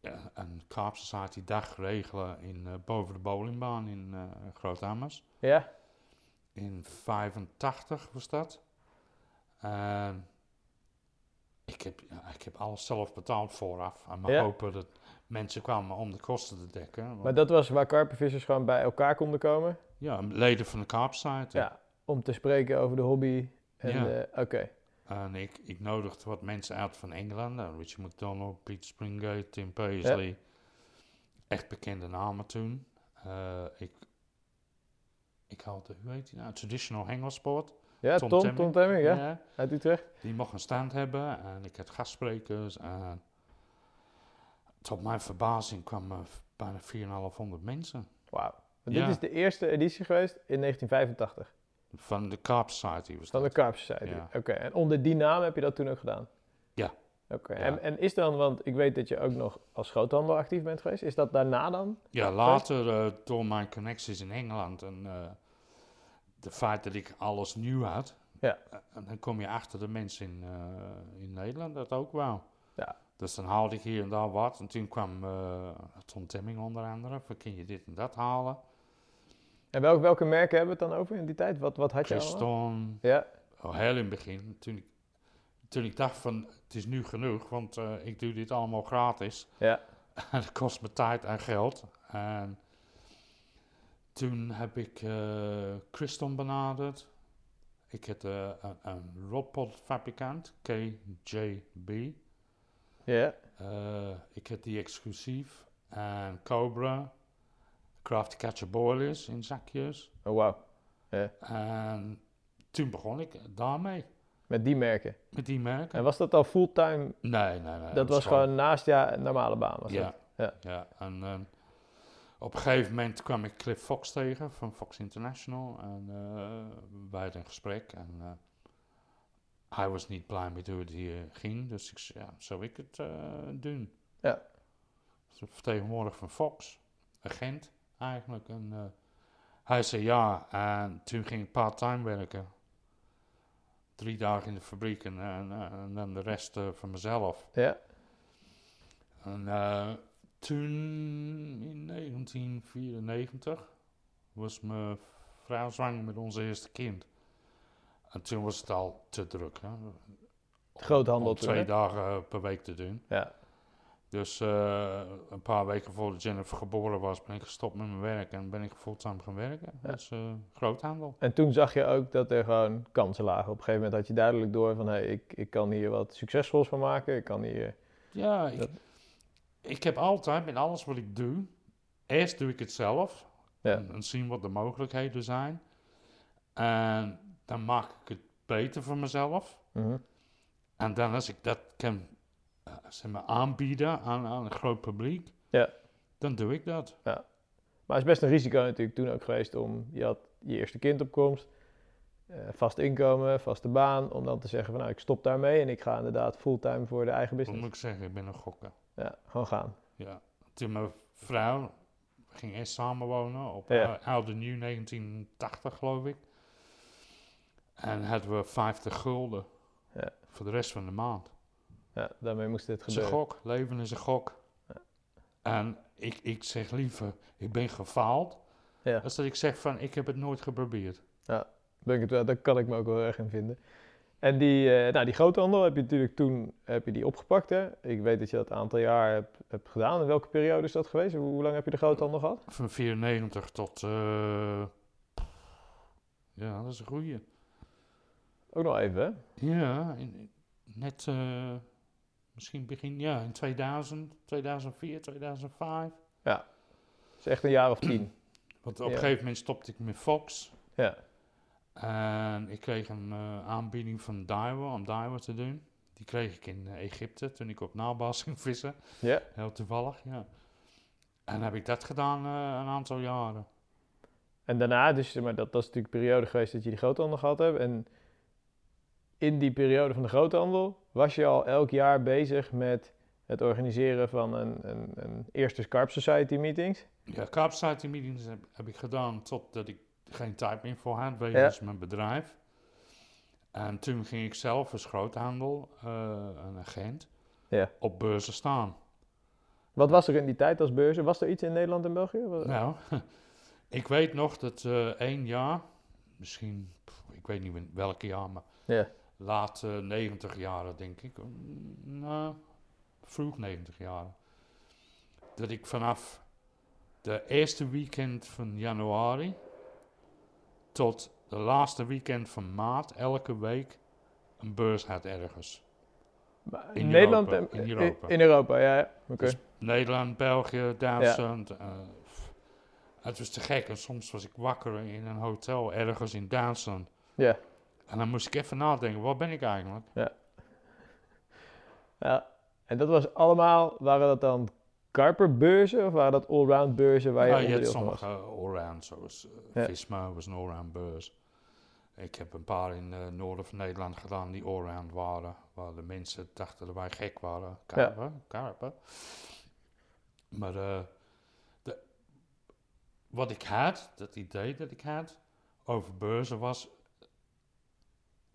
ja, een Kaap Society dag regelen in, boven de bowlingbaan in eh Groot-Ammers.
Ja?
In 85 was dat. En ik heb, ja, ik heb alles zelf betaald vooraf. En maar
Ja.
hopen dat mensen kwamen om de kosten te dekken. Want,
Maar dat was waar karpenvissers gewoon bij elkaar konden komen?
Ja, leden van de Kaapsite.
Ja. Om te spreken over de hobby. En,
Ja.
Oké.
En ik, ik nodigde wat mensen uit van Engeland. nou, Richard McDonald, Pete Springate, Tim Paisley. Echt bekende namen toen. Eh, ik, ik had, de- hoe heet die nou? Traditional Hengelsport.
Ja,
Tom
Tom,
Temming.
Tom Temming, ja.
Ja,
Uit Utrecht.
die mocht een stand hebben. En ik had gastsprekers. En tot mijn verbazing kwamen bijna 4,500 mensen.
Wauw.
Ja.
Dit is de eerste editie geweest in 1985.
Van de Carp Society was
Van de. Carp Society.
Ja.
Oké, en onder die naam heb je dat toen ook gedaan?
Ja.
Oké,
Ja.
en, en is dan, want ik weet dat je ook nog als groothandel actief bent geweest, is dat daarna dan?
Ja, later eh, door mijn connecties in Engeland en eh de feit dat ik alles nieuw had.
Ja.
eh, en dan kom je achter de mensen in, in Nederland dat ook wel.
Ja.
Dus dan haalde ik hier en daar wat. En toen kwam Tom Temming onder andere. Van, kun je dit en dat halen?
En welke, welke merken hebben we het dan over in die tijd? Wat, wat had je allemaal?
Christon,
Ja,
al heel in het begin, toen ik, toen ik dacht van, het is nu genoeg, want eh, ik doe dit allemaal gratis.
Ja.
En het kost me tijd en geld. En toen heb ik eh Christon benaderd. Ik heb eh, een, een rodpotfabrikant, KJB.
Ja.
Ik heb die exclusief. En Cobra, Craft Catcher Boilers in zakjes.
Oh, wauw.
En toen begon ik daarmee,
Met die merken.
met die merken.
En was dat al fulltime?
Nee, nee, nee.
dat was gewoon naast ja, normale baan. Was
Ja,
dat? Ja.
ja. En eh, op een gegeven moment kwam ik Cliff Fox tegen van Fox International. En eh wij hadden een gesprek. En eh, hij was niet blij met hoe het hier ging. Dus ik zei, ja, zou ik het eh, doen?
Ja.
Dus vertegenwoordiger van Fox. Agent eigenlijk. En hij zei ja. En toen ging ik part-time werken. Drie dagen in de fabriek en, en, en dan de rest eh, van mezelf.
Ja.
En eh, toen, in 1994, was mijn vrouw zwanger met onze eerste kind. En toen was het al te druk. Hè?
Groothandel
Om
toen,
twee
hè?
dagen per week te doen.
Ja.
Dus eh, een paar weken voordat Jennifer geboren was, ben ik gestopt met mijn werk en ben ik fulltime gaan werken.
Ja.
Dat is groothandel.
En toen zag je ook dat er gewoon kansen lagen. Op een gegeven moment had je duidelijk door van... hé, hey, ik, ik kan hier wat succesvols van maken. Ik kan hier...
Ja, ik,
Dat-
ik heb altijd met alles wat ik doe, eerst doe ik het zelf
Ja.
en, en zien wat de mogelijkheden zijn. En dan maak ik het beter voor mezelf.
Mhm.
En dan als ik dat kan zeg maar, aanbieden aan, aan een groot publiek,
Ja.
dan doe ik dat.
Maar het is best een risico natuurlijk toen ook geweest om... Je had je eerste kind op komst. eh, vast inkomen, vaste baan. Om dan te zeggen van nou, ik stop daarmee. En ik ga inderdaad fulltime voor de eigen
Wat
business.
moet ik zeggen, ik ben een gokker.
Ja, gewoon gaan.
Ja. Toen mijn vrouw ging eerst samenwonen op
Ja.
eh, Oud en Nieuw 1980 geloof ik. En hadden we 50 gulden
Ja.
voor de rest van de maand.
Ja, daarmee moest dit
Het is een
gebeuren.
gok, leven is een gok. En ik, ik zeg liever, ik ben gefaald,
Ja.
als dat ik zeg van, ik heb het nooit geprobeerd.
Ben ik het wel, daar kan ik me ook wel erg in vinden. En die, eh, nou, die groothandel heb je natuurlijk toen heb je die opgepakt. Hè? Ik weet dat je dat een aantal jaar hebt, hebt gedaan. In welke periode is dat geweest? Hoe, hoe lang heb je de groothandel gehad?
Van 94 tot, eh, ja, dat is een goeie.
Ook nog even, hè?
Ja, in- net eh, misschien begin, ja, in 2000, 2004, 2005.
Dat is echt een jaar of tien.
Want op
Ja.
een gegeven moment stopte ik met Fox.
Ja.
En ik kreeg een eh, aanbieding van Daiwa om Daiwa te doen. Die kreeg ik in eh, Egypte toen ik op nabaas ging vissen.
Ja.
Heel toevallig, ja. En heb ik dat gedaan eh, een aantal jaren.
En daarna, dus maar, dat, dat is natuurlijk de periode geweest dat je die groothandel gehad hebt. En in die periode van de groothandel was je al elk jaar bezig met het organiseren van een, een, een eerste Scarp Society meetings.
Ja, Carp Society meetings heb, heb ik gedaan totdat ik geen tijd meer voor had wegens mijn bedrijf. En toen ging ik zelf als groothandel, eh, een agent,
Ja.
op beurzen staan.
Wat was er in die tijd als beurzen? Was er iets in Nederland en België?
Nou, ik weet nog dat eh één jaar, misschien, pff, ik weet niet in welke jaar, maar
Ja.
Laat eh, 90 jaren denk ik. Nou, vroeg 90 jaren. Dat ik vanaf de eerste weekend van januari tot de laatste weekend van maart elke week een beurs had ergens. In
Nederland
Europa,
en
in Europa.
In Europa, ja. ja. Oké.
Dus Nederland, België, Duitsland. eh, het was te gek. En soms was ik wakker in een hotel ergens in Duitsland.
Ja.
En dan moest ik even nadenken, waar ben ik eigenlijk?
ja. En dat was allemaal, waren dat dan Karperbeurzen of waren dat allround beurzen waar je
Nou, je
was?
sommige allround, zoals eh,
Ja.
Visma was een allround beurs. Ik heb een paar in het noorden van Nederland gedaan die allround waren. Waar de mensen dachten dat wij gek waren. Karpen, karpen. Maar eh, de, wat ik had, dat idee dat ik had over beurzen was...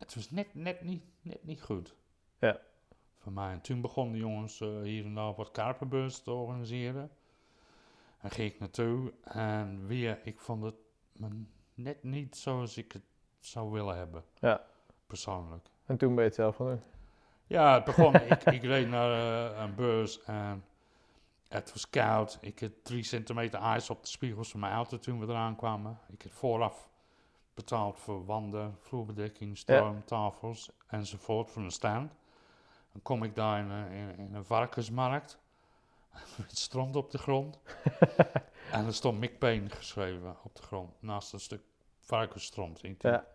Het was net, net, niet, net niet goed.
Ja.
Voor mij. En toen begonnen de jongens eh, hier en daar wat karpenbeurzen te organiseren. En ging ik naartoe en weer, ik vond het me net niet zoals ik het zou willen hebben.
Ja.
persoonlijk.
En toen ben je het zelf gaan doen.
Ja, het begon. ik, ik reed naar eh, een beurs en het was koud. Ik had drie centimeter ijs op de spiegels van mijn auto toen we eraan kwamen. Ik had vooraf betaald voor wanden, vloerbedekking, stroom, tafels enzovoort voor een stand. Dan kom ik daar in, een- in, in een varkensmarkt. Het strand op de grond. en er stond Mick Payne geschreven op de grond. Naast een stuk varkensstront. Ik denk,
Ja,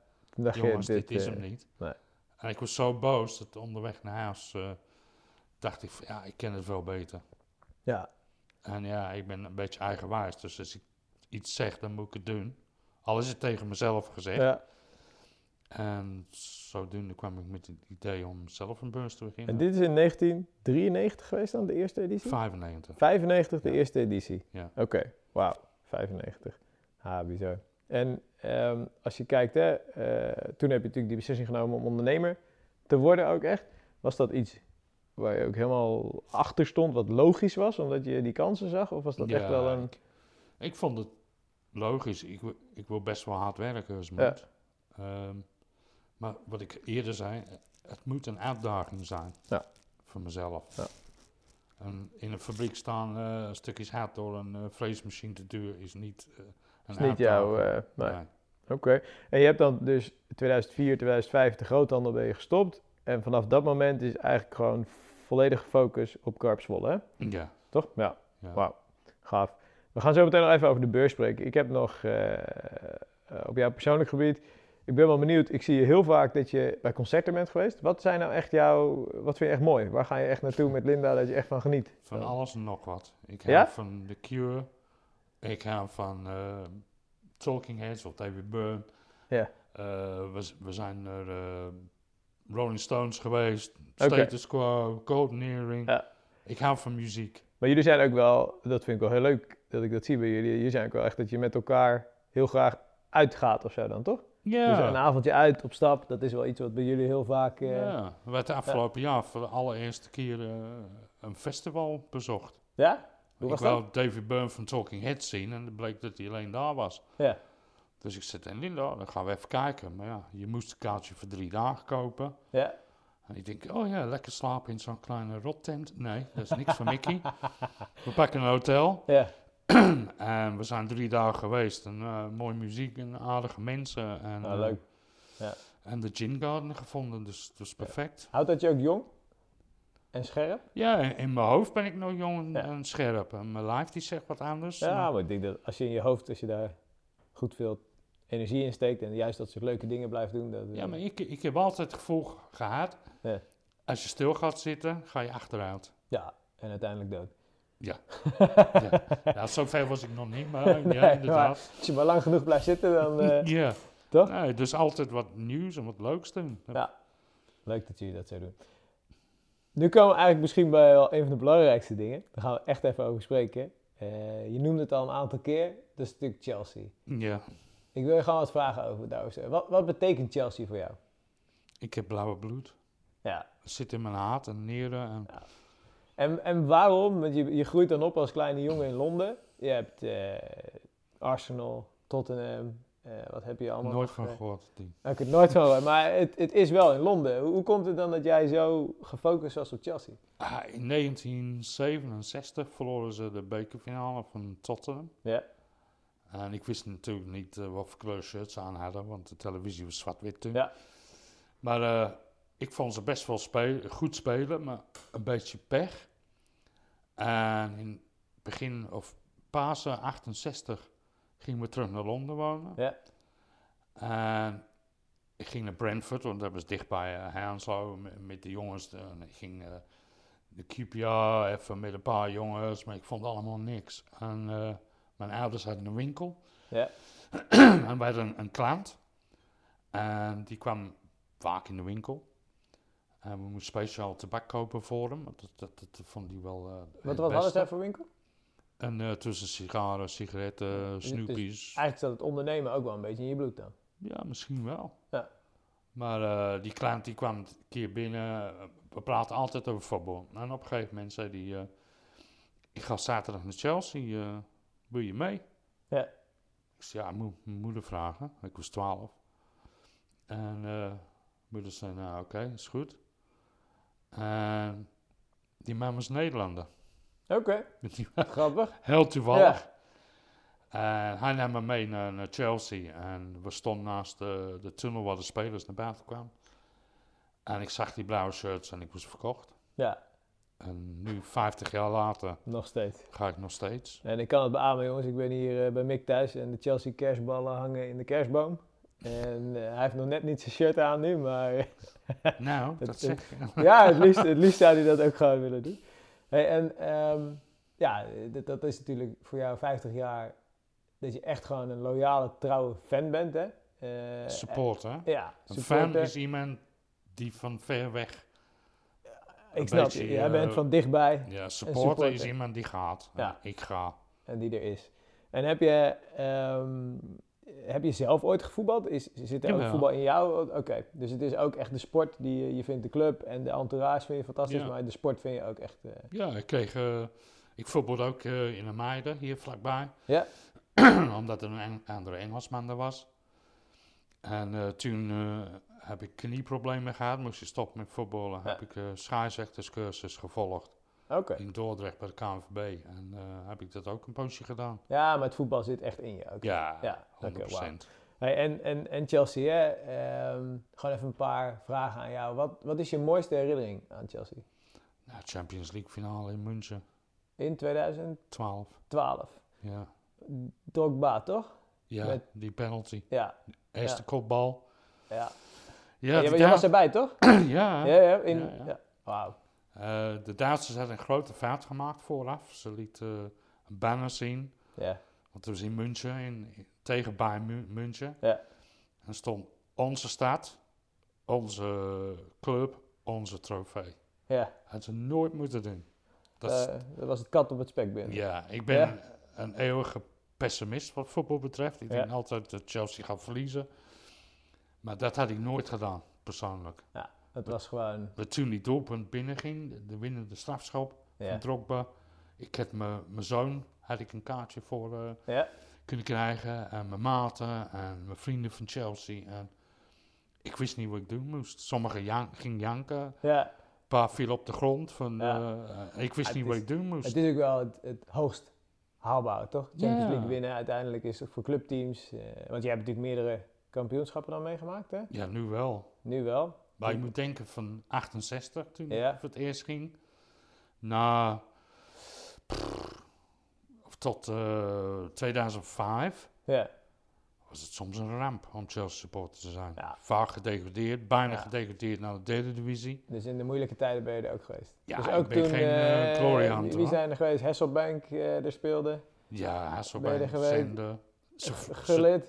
dacht
jongens, dit, is
eh,
hem niet.
nee.
En ik was zo boos dat onderweg naar huis eh, dacht ik van, ja, ik ken het wel beter.
Ja,
En ja, ik ben een beetje eigenwijs. Dus als ik iets zeg, dan moet ik het doen. Al is het tegen mezelf gezegd.
ja.
En zodoende kwam ik met het idee om zelf een beurs te beginnen.
En dit is in 1993 geweest dan, de eerste editie?
95.
95 de
Ja.
eerste editie?
Ja.
Oké, wauw, 95. Ah, bizar. En ehm, als je kijkt, hè, eh, toen heb je natuurlijk die beslissing genomen om ondernemer te worden ook echt. Was dat iets waar je ook helemaal achter stond, wat logisch was, omdat je die kansen zag? Of was dat echt wel een...
Ik, ik vond het logisch. Ik, ik wil best wel hard werken als
Ja.
moet. Ehm, maar wat ik eerder zei, het moet een uitdaging zijn.
Ja.
Voor mezelf.
Ja.
En in een fabriek staan eh, stukjes hout door een eh vleesmachine te duwen is niet eh, een
is niet jouw... nee.
Nee.
Oké. En je hebt dan dus 2004, 2005 de groothandel ben je gestopt. En vanaf dat moment is eigenlijk gewoon volledig focus op Karp Zwolle, hè?
Ja.
Toch? Ja.
ja.
Wauw, gaaf. We gaan zo meteen nog even over de beurs spreken. Ik heb nog eh, eh, op jouw persoonlijk gebied. Ik ben wel benieuwd. Ik zie je heel vaak dat je bij concerten bent geweest. Wat zijn nou echt jouw. Wat vind je echt mooi? Waar ga je echt naartoe met Linda dat je echt van geniet?
Van alles en nog wat. Ik hou
Ja?
van The Cure. Ik hou van eh, Talking Heads of David Byrne.
Ja.
Eh, we, zijn naar eh, Rolling Stones geweest. Status Quo, Golden Earring.
Ja.
Ik hou van muziek.
Maar jullie zijn ook wel. Dat vind ik wel heel leuk dat ik dat zie bij jullie. Jullie zijn ook wel echt dat je met elkaar heel graag uitgaat of zo dan, toch?
Ja.
Dus een avondje uit op stap. Dat is wel iets wat bij jullie heel vaak. eh, ja.
ja. We hebben afgelopen jaar voor de allereerste keer eh, een festival bezocht.
Hoe
ik wou
dat?
David Byrne van Talking Heads zien en het bleek dat hij alleen daar was.
Ja.
Dus ik zei tegen Linda, dan gaan we even kijken. Maar ja, je moest een kaartje voor drie dagen kopen.
Ja.
En ik denk, oh ja, lekker slapen in zo'n kleine rottent. Nee, dat is niks voor Mickey. We pakken een hotel
Ja.
en we zijn drie dagen geweest. En eh, mooie muziek en aardige mensen. En, eh,
leuk. Ja.
En de Gin Garden gevonden, dus, dus perfect.
Houdt dat je ook jong en scherp?
Ja, in, mijn hoofd ben ik nog jong en,
Ja.
scherp. En mijn lijf die zegt wat anders.
Ja,
Maar-
maar ik denk dat als je in je hoofd, als je daar goed veel energie in steekt en juist dat soort leuke dingen blijft doen. Dat,
ja, maar ik, ik heb altijd het gevoel gehad, als je stil gaat zitten, ga je achteruit.
Ja, en uiteindelijk dood.
Ja. Ja, zover was ik nog niet, maar ja,
Nee,
inderdaad.
Als je maar lang genoeg blijft zitten, dan... eh,
Ja.
Toch?
Nee, dus altijd wat nieuws en wat leuks doen.
Ja. Leuk dat jullie dat zo doen. Nu komen we eigenlijk misschien bij wel een van de belangrijkste dingen. Daar gaan we echt even over spreken. Eh, je noemde het al een aantal keer, dat is natuurlijk Chelsea.
Ja,
Ik wil je gewoon wat vragen over daarover. Wat, wat betekent Chelsea voor jou?
ik heb blauwe bloed.
Ja.
Het zit in mijn hart en nieren. En...
En, en waarom? Want je, je groeit dan op als kleine jongen in Londen. Je hebt eh, Arsenal, Tottenham, eh, wat heb je allemaal
Nooit
nog,
van
eh?
gehoord.
Nou, ik heb het nooit van gehoord, maar het, het is wel in Londen. Hoe, hoe komt het dan dat jij zo gefocust was op Chelsea?
Ah, in 1967 verloren ze de bekerfinale van Tottenham.
Ja.
En ik wist natuurlijk niet wat voor kleur shirts ze aan hadden, want de televisie was zwart-wit toen.
Ja.
Maar ik vond ze best wel spelen, goed spelen, maar een beetje pech. En in begin, of Pasen 68, gingen we terug naar Londen wonen.
Ja.
En ik ging naar Brentford, want dat was dichtbij uh, Hounslow met, met de jongens. En ik ging eh, de QPR even met een paar jongens, maar ik vond allemaal niks. En eh, mijn ouders hadden een winkel.
Ja.
en wij hadden een, een klant. En die kwam vaak in de winkel. En we moesten speciaal tabak kopen voor hem. want Dat, dat, dat vond hij wel eh,
Wat,
het
wat hadden zij voor winkel?
En eh, tussen sigaren, sigaretten, snoepies.
Eigenlijk zat het ondernemen ook wel een beetje in je bloed dan.
Ja, misschien wel.
Ja.
Maar eh, die klant die kwam een keer binnen. eh, We praten altijd over voetbal. En op een gegeven moment zei hij... eh, ik ga zaterdag naar Chelsea. eh, wil je mee?
Ja.
Ik zei, ja, moet mijn moeder vragen. Ik was 12. En eh, Moeder zei, nou oké, is goed. En die man was Nederlander.
Oké,
Die
grappig.
Heel toevallig. En hij nam me mee naar, naar Chelsea. En we stonden naast de, de tunnel waar de spelers naar buiten kwamen. En ik zag die blauwe shirts en ik was verkocht.
Ja,
En nu, 50 jaar later,
nog steeds.
ga ik nog steeds.
En ik kan het beamen, jongens. Ik ben hier eh, bij Mick thuis en de Chelsea kerstballen hangen in de kerstboom. En eh, hij heeft nog net niet zijn shirt aan nu, maar
Nou, dat zeg je.
ja, het liefst, het liefst zou hij dat ook gewoon willen doen. Hey, en ehm, ja, dat, is natuurlijk voor jou 50 jaar dat je echt gewoon een loyale, trouwe fan bent, hè? Eh,
Support, hè?
eh, ja,
Een
supporter.
fan is iemand die van ver weg...
Ik snap
beetje,
je, jij
eh,
bent van dichtbij
Ja, supporter,
supporter.
is iemand die gaat.
Ja.
Ik ga.
en die er is. En heb je, ehm, heb je zelf ooit gevoetbald? Is, zit er ook
Jawel.
voetbal in jou? Oké, dus het is ook echt de sport die je, je vindt de club en de entourage vind je fantastisch,
Ja.
maar de sport vind je ook echt... eh,
Ja, ik kreeg... eh, ik voetbalde ook eh, in een meiden, hier vlakbij.
Ja.
Omdat er een Eng- andere Engelsman er was. En toen heb ik knieproblemen gehad, moest je stoppen met voetballen.
Ja.
Heb ik scheidsrechterscursus gevolgd In Dordrecht bij de KNVB. En eh, heb ik dat ook een poosje gedaan.
Ja, maar het voetbal zit echt in je. Oké.
Ja,
Ja,
100%.
oké, wauw. Hey, en, en, en Chelsea, hè? Ehm, gewoon even een paar vragen aan jou. Wat, wat is je mooiste herinnering aan Chelsea?
Nou, Champions League finale in München,
In 2012.
12. Ja,
Drogba, toch?
ja
Met-
die penalty.
Ja.
Eerste
Ja.
kopbal.
ja.
Ja,
je, was erbij, toch?
ja.
Ja, ja. In,
Ja, ja.
ja. Wauw.
Eh, de Duitsers hadden een grote fout gemaakt vooraf. Ze lieten een banner zien.
Ja.
Want het was in München, in, in- tegen Bayern München.
Ja.
En stond onze stad, onze club, onze trofee.
Ja.
Had ze nooit moeten doen. Dat
Eh, dat was het kat op het spek binnen.
ja, ik ben
Ja.
een eeuwige pessimist wat voetbal betreft. Ik
Ja.
denk altijd dat Chelsea gaat verliezen. Maar dat had ik nooit gedaan, persoonlijk.
Het was gewoon...
Toen die doelpunt binnenging, de, de winnende strafschop
Ja.
van Drogba. Ik had mijn mijn zoon, had ik een kaartje voor eh,
Ja.
kunnen krijgen. En mijn maten en mijn vrienden van Chelsea. En ik wist niet wat ik doen moest. Sommigen jan gingen janken. Een
ja.
paar vielen op de grond. Van,
Ja.
eh, ik wist
Het
niet wat ik doen moest.
Het is ook wel het, het hoogst haalbaar, toch? Champions. League winnen uiteindelijk is voor clubteams. eh, want jij hebt natuurlijk meerdere kampioenschappen dan meegemaakt, hè?
Ja, nu wel.
Nu wel.
Maar je moet denken van 68 toen
Ja.
ik het eerst ging. Of tot eh, 2005
Ja.
was het soms een ramp om Chelsea supporter te zijn.
Ja.
Vaak gedegradeerd, bijna gedegradeerd naar de derde divisie.
Dus in de moeilijke tijden ben je er ook geweest.
Ja,
dus
ik
ook
ben
toen,
geen, eh,
eh,
glory
wie, zijn er geweest? Hasselbank eh er speelde.
Ja, Hasselbank,
er geweest?
Zende. Ze, ze,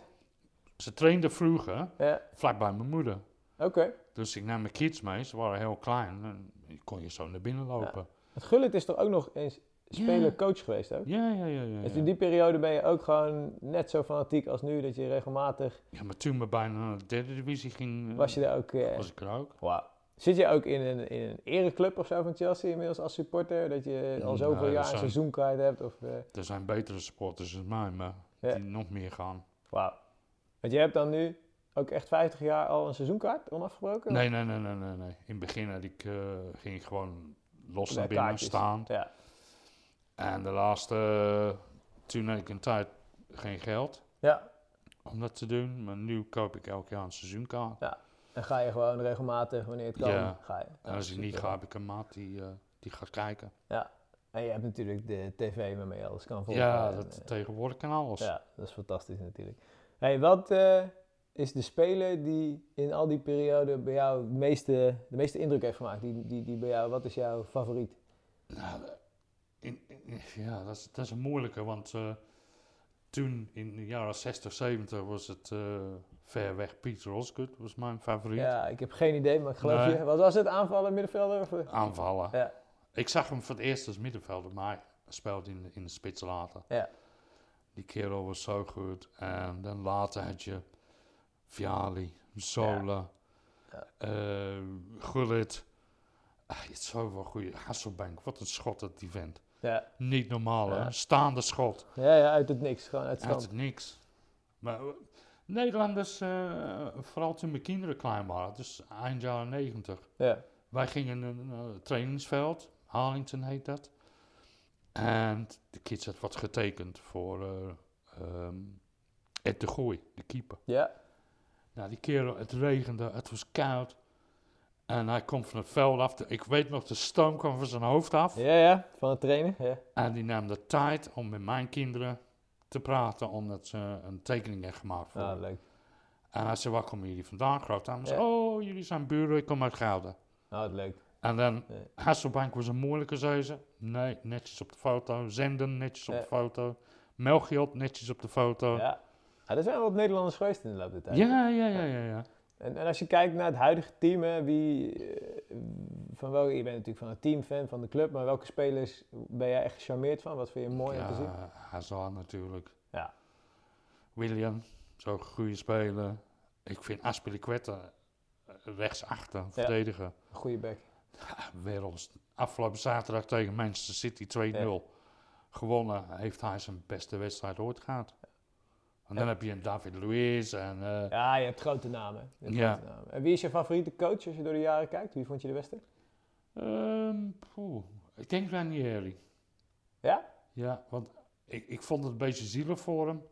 ze trainde vroeger
Ja,
vlakbij mijn moeder.
oké.
Dus ik nam mijn kids mee, ze waren heel klein. En kon je zo naar binnen lopen.
Het Gullit is toch ook nog eens speler-coach geweest ook?
Ja, ja, ja. ja,
Dus in die periode ben je ook gewoon net zo fanatiek als nu, dat je regelmatig...
Ja, maar toen we bijna naar de derde divisie ging, eh,
Was je er ook... eh,
was ik er ook.
Wauw. Zit je ook in een, in een ereclub of zo van Chelsea inmiddels als supporter? Dat je al
Nee,
zoveel jaar een
zijn-
seizoenkaart hebt? Of, eh,
Er zijn betere supporters dan mij, maar
Ja.
die nog meer gaan.
Wauw. Want je hebt dan nu ook echt 50 jaar al een seizoenkaart onafgebroken?
Nee, nee, nee, nee, nee. nee. In het begin had ik, eh, ging ik gewoon los naar binnen
kaartjes.
staan.
Ja.
En de laatste, eh, toen had ik een tijd geen geld
ja.
om dat te doen. Maar nu koop ik elk jaar een seizoenkaart.
En ga je gewoon regelmatig, wanneer het kan,
Ja.
ga je.
En als ik niet ga, heb ik een maat die, eh, die gaat kijken.
En je hebt natuurlijk de tv waarmee je alles kan volgen.
Ja, dat tegenwoordig kan alles.
Ja, dat is fantastisch natuurlijk. Hey, wat is de speler die in al die periode bij jou het meeste, de meeste indruk heeft gemaakt? Die, die, die bij jou, wat is jouw favoriet?
Nou, in, in- ja, dat is, dat is een moeilijke, want eh, toen in de jaren 60, 70 was het eh, ver weg Pieter Osgood, was mijn favoriet.
Ja, ik heb geen idee, maar ik geloof
Nee.
je. Wat was het? Aanvallen, middenvelder? Of, eh?
Aanvallen.
Ja.
Ik zag hem voor het eerst als middenvelder, maar hij speelde in, de- in de spits later.
Ja.
Die kerel was zo goed. En dan later had je Viali, Zola,
Ja.
eh, Gullit. Ah, je hebt zoveel goede. Hasselbank, wat een schot dat die vent.
Ja.
Niet normaal,
Ja.
hè? Staande schot.
Ja, ja, uit het niks. Gewoon uit het
Uit het niks. Maar, eh, Nederlanders, eh, vooral toen mijn kinderen klein waren, dus eind jaren negentig.
Ja.
Wij gingen naar een eh, trainingsveld, Harlington heet dat. En de kids had wat getekend voor eh ehm, Ed de Gooi, de keeper.
Ja.
Nou, die kerel, het regende, het was koud. En hij komt van het veld af. De- ik weet nog, de stoom kwam van zijn hoofd af.
Ja, ja. Van het trainen. Ja.
En die nam de tijd om met mijn kinderen te praten, omdat ze een tekening hebben gemaakt voor
Ah, leuk.
En hij zei, waar komen jullie vandaan, grootdames?
Ja.
Oh, jullie zijn buren, ik kom uit Gouden.
Ah, leuk.
En dan,
Ja.
Hasselbank was een moeilijke zeuze. Nee, netjes op de foto. Zenden, netjes op
Ja.
de foto. Melchiot, netjes op de foto. Ja,
Ja. Ah, er zijn wel wat Nederlanders geweest in de loop der tijd.
ja, ja, ja, ja.
En, en als je kijkt naar het huidige team, hè, wie, eh, van welke, je bent natuurlijk van het teamfan van de club, maar welke spelers ben jij echt gecharmeerd van? Wat vind je mooi om te zien?
Ja, Hazard natuurlijk.
Ja.
William, zo'n goede speler. Ik vind Aspilicueta eh, rechtsachter, verdediger.
Een goede back.
Werelds. Afgelopen zaterdag tegen Manchester City 2-0 gewonnen. Heeft hij zijn beste wedstrijd ooit gehad. En dan heb je een David Luiz en... eh,
Ja, je hebt grote namen. Je hebt
Ja.
grote namen. En wie is je favoriete coach als je door de jaren kijkt? Wie vond je de beste?
Poeh, ik denk Ranieri.
Ja?
Ja, want ik, ik vond het een beetje zielig voor hem.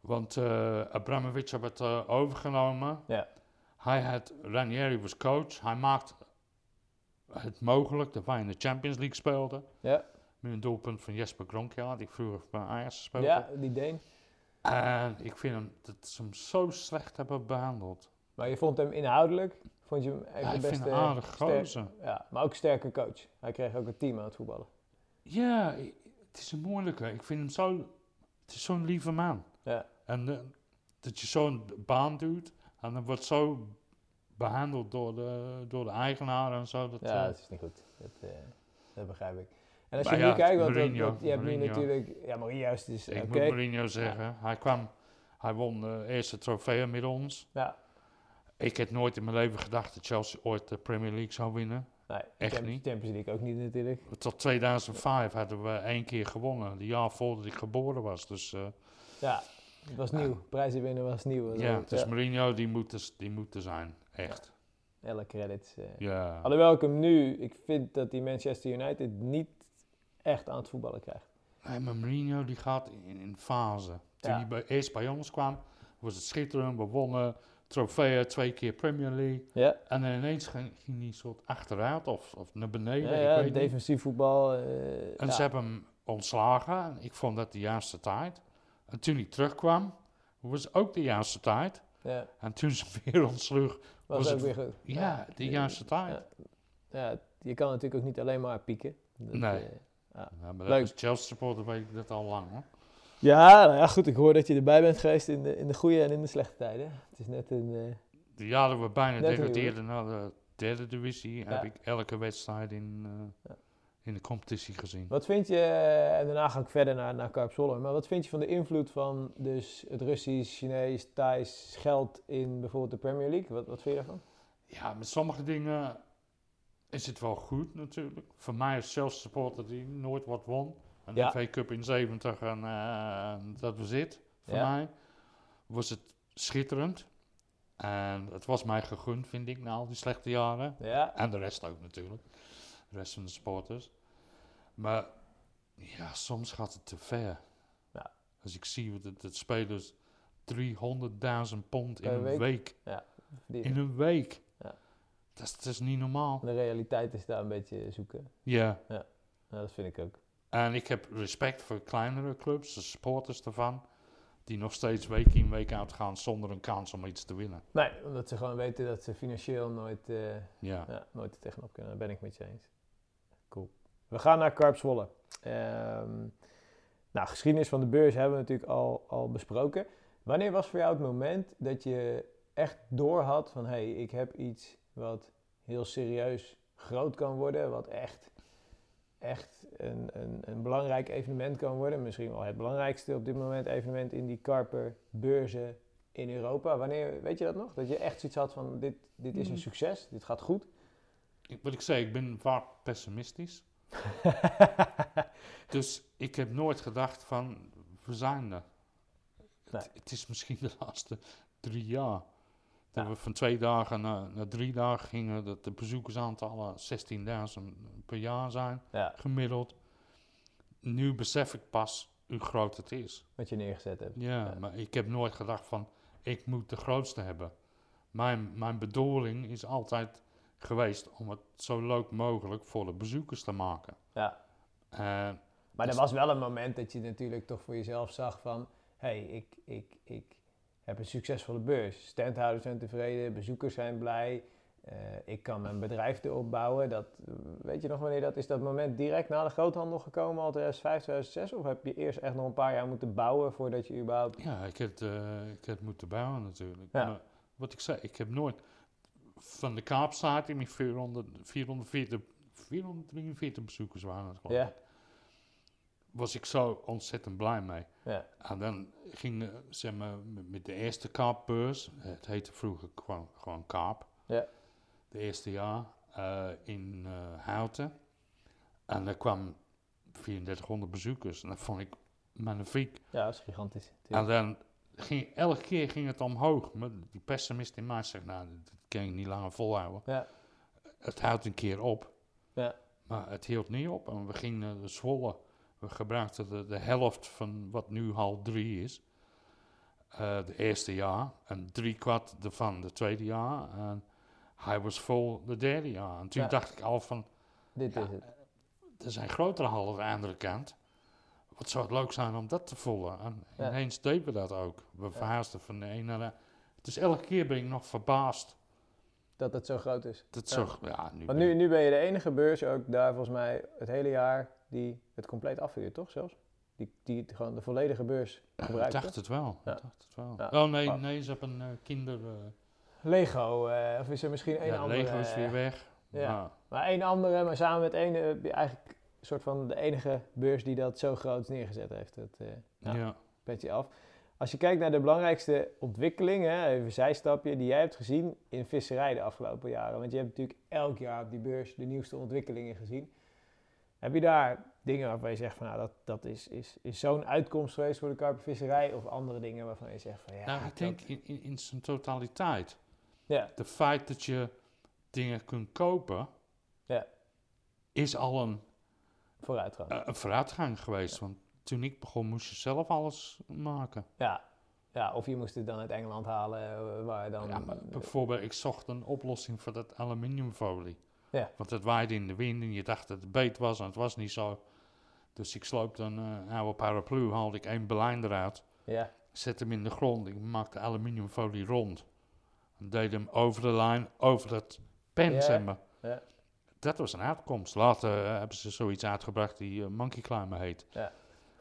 Want eh Abramovic had het eh, overgenomen.
Ja.
Hij had, Ranieri was coach. Hij maakte het mogelijk dat wij in de Champions League speelden.
Ja.
Met een doelpunt van Jesper Gronkja, die vroeger bij Ajax speelde.
Ja, die Deen.
En ik vind hem, dat ze hem zo slecht hebben behandeld.
Maar je vond hem inhoudelijk, vond je hem echt
Ja,
de beste...
aardig gozer.
Ja, maar ook een sterke coach. Hij kreeg ook een team aan het voetballen.
Ja, het is een moeilijke. Ik vind hem zo, het is zo'n lieve man.
Ja.
En eh, dat je zo'n baan doet en dan wordt zo behandeld door de, door de eigenaar en zo. Dat,
Ja,
eh,
dat is niet goed. Dat, eh, dat begrijp ik. En als
Maar
je
ja,
nu kijkt, want
Mourinho,
dat- je hebt nu natuurlijk... Ja, Mourinho is dus...
ik moet Mourinho zeggen, hij kwam, hij won de eerste trofee met ons.
Ja,
Ik heb nooit in mijn leven gedacht dat Chelsea ooit de Premier League zou winnen.
nee.
Echt
Champions-
niet.
Champions League ook niet natuurlijk.
Tot 2005 hadden we één keer gewonnen, het jaar voordat ik geboren was. Dus eh,
Ja, het was nieuw. Prijzen winnen was nieuw.
ja, dus
ja.
Mourinho die moet, er, die moet er zijn, echt.
Elle credits. eh.
Ja.
Alhoewel ik hem nu... Ik vind dat die Manchester United niet echt aan het voetballen krijgt.
Nee, maar Mourinho die gaat in, in fase. Toen
Ja.
hij bij, eerst bij ons kwam, was het schitterend. We wonnen trofeeën, twee keer Premier League.
Ja,
En dan ineens ging, ging hij soort achteruit of, of naar beneden,
ja,
ik niet.
defensief voetbal. eh,
En ze hebben hem ontslagen. En ik vond dat de juiste tijd. En toen hij terugkwam, was ook de juiste tijd.
ja,
En toen ze weer ontsloeg,
was,
Was
ook
het-
weer goed.
ja, de juiste tijd.
Ja. Ja, je kan natuurlijk ook niet alleen maar pieken. Dat,
Nee.
eh,
Ja,
Leuk.
is Chelsea supporter weet ik dat al lang hoor.
Ja, nou ja, goed. Ik hoor dat je erbij bent geweest in de, in de goede en in de slechte tijden. Het is net een... eh,
De jaren dat we bijna degradeerden naar de derde divisie, heb ik elke wedstrijd in, eh,
Ja.
in de competitie gezien.
Wat vind je, en daarna ga ik verder naar, naar Karp Zwolle, maar wat vind je van de invloed van dus het Russisch, Chinees, Thais geld in bijvoorbeeld de Premier League? Wat, wat vind je daarvan?
Ja, met sommige dingen is het wel goed natuurlijk. Voor mij als Chelsea supporter die nooit wat won. Een
Ja.
FA Cup in 70 en eh, dat was het. Voor
Ja.
mij was het schitterend. En het was mij gegund, vind ik, na al die slechte jaren.
Ja,
En de rest ook natuurlijk. De rest van de supporters. Maar ja, soms gaat het te ver.
Ja.
Als ik zie dat, dat spelers 300.000 pond in een
week?
week.
die,
In een week. Dat, is, dat is niet normaal.
de realiteit is daar een beetje zoeken.
Ja.
Ja, dat vind ik ook.
En ik heb respect voor kleinere clubs, de supporters daarvan. Die nog steeds week in, week uit gaan zonder een kans om iets te winnen.
Nee, omdat ze gewoon weten dat ze financieel nooit, eh,
Ja.
ja, nooit er tegenop kunnen. Daar ben ik met je eens. Cool. We gaan naar Karp Zwolle. Ehm, nou, geschiedenis van de beurs hebben we natuurlijk al, al besproken. Wanneer was voor jou het moment dat je echt door had van... hé, hey, ik heb iets wat heel serieus groot kan worden... wat echt, echt een, een, een belangrijk evenement kan worden. Misschien wel het belangrijkste op dit moment evenement in die Karper beurzen in Europa. Wanneer, weet je dat nog? Dat je echt zoiets had van, dit, dit is een
Hmm.
succes, dit gaat goed.
Ik, wat ik zei, ik ben vaak pessimistisch. Dus ik heb nooit gedacht van, we zijn er.
Nee.
Het, het is misschien de laatste drie jaar.
Ja.
we van twee dagen naar, naar drie dagen gingen, dat de bezoekersaantallen 16.000 per jaar zijn,
Ja,
gemiddeld. Nu besef ik pas hoe groot het is.
wat je neergezet hebt.
Ja,
Ja.
maar ik heb nooit gedacht van, ik moet de grootste hebben. Mijn, mijn bedoeling is altijd geweest om het zo leuk mogelijk voor de bezoekers te maken.
Ja.
Eh,
Maar er
Dus-
was wel een moment dat je natuurlijk toch voor jezelf zag van... hé, hey, ik, ik, ik heb een succesvolle beurs. Standhouders zijn tevreden, bezoekers zijn blij. eh, ik kan mijn bedrijf erop bouwen. Dat, weet je nog wanneer dat is? Dat moment direct na de groothandel gekomen, al 2005, 2006? Of heb je eerst echt nog een paar jaar moeten bouwen voordat je überhaupt...
Ja, ik heb, eh, ik heb moeten bouwen natuurlijk.
Ja.
Maar wat ik zei, ik heb nooit van de Kaapstad in mijn 400, 440, 443 bezoekers waren het geloof
Ja,
ik, was ik zo ontzettend blij mee.
ja,
En dan ging, eh, zeg maar, met de eerste Kaapbeurs, het heette vroeger gewoon, gewoon Kaap,
Ja.
de eerste jaar, eh, in eh, Houten. En daar kwam 3400 bezoekers en dat vond ik magnifiek.
ja, dat is gigantisch.
En dan ging, elke keer ging het omhoog. Maar die pessimist in mij zegt, nou, dat kan ik niet langer volhouden.
Ja,
Het houdt een keer op.
Ja.
Maar het hield niet op. En we gingen de Zwolle. We gebruikten de, de helft van wat nu hal 3 is. Eh de eerste jaar. En drie kwart ervan de tweede jaar. En hij was vol de derde jaar. En toen
Ja.
dacht ik al van,
dit
Ja,
is het.
er zijn grotere hallen aan de andere kant. Wat zou het leuk zijn om dat te vullen? En
Ja.
ineens deden we dat ook. We verhuisden van de een naar de... Dus elke keer ben ik nog verbaasd.
Dat het zo groot is.
Dat
Ja.
zo... Ja, nu
Want nu, nu ben je de enige beurs ook daar volgens mij het hele jaar die het compleet afhuurt, toch zelfs? Die, die gewoon de volledige beurs
ik
gebruikt.
dacht
toch?
het wel.
Ja.
Ik dacht het wel.
Ja.
Oh nee, nee, ze hebben een eh, kinder... eh,
Lego, eh, of is er misschien één
ja,
andere?
Lego is weer weg.
ja.
Maar
Maar één andere, maar samen met één, je eigenlijk een soort van de enige beurs die dat zo groot neergezet heeft. Dat eh
ja.
ja. petje af. Als je kijkt naar de belangrijkste ontwikkelingen, even zijstapje, die jij hebt gezien in visserij de afgelopen jaren. Want je hebt natuurlijk elk jaar op die beurs de nieuwste ontwikkelingen gezien. Heb je daar dingen waarvan je zegt van nou dat, dat is, is, is zo'n uitkomst geweest voor de karpervisserij of andere dingen waarvan je zegt van ja.
nou, ik
dat-
denk in, in, in zijn totaliteit.
Ja,
De feit dat je dingen kunt kopen...
Ja.
is al een
vooruitgang.
Eh, een vooruitgang geweest. Want toen ik begon, moest je zelf alles maken.
Ja. ja, of je moest het dan uit Engeland halen eh, waar dan...
ja, bijvoorbeeld, ik zocht een oplossing voor dat aluminiumfolie.
Ja.
Want het waaide in de wind en je dacht dat het beet was en het was niet zo. Dus ik sloopte een eh, oude paraplu, haalde ik één belijn eruit,
ja,
zette hem in de grond. Ik maakte aluminiumfolie rond. En deed hem over de lijn, over het pen,
Ja,
zeg maar.
ja.
Dat was een uitkomst. Later eh, hebben ze zoiets uitgebracht die eh, Monkey Climber heet.
Ja.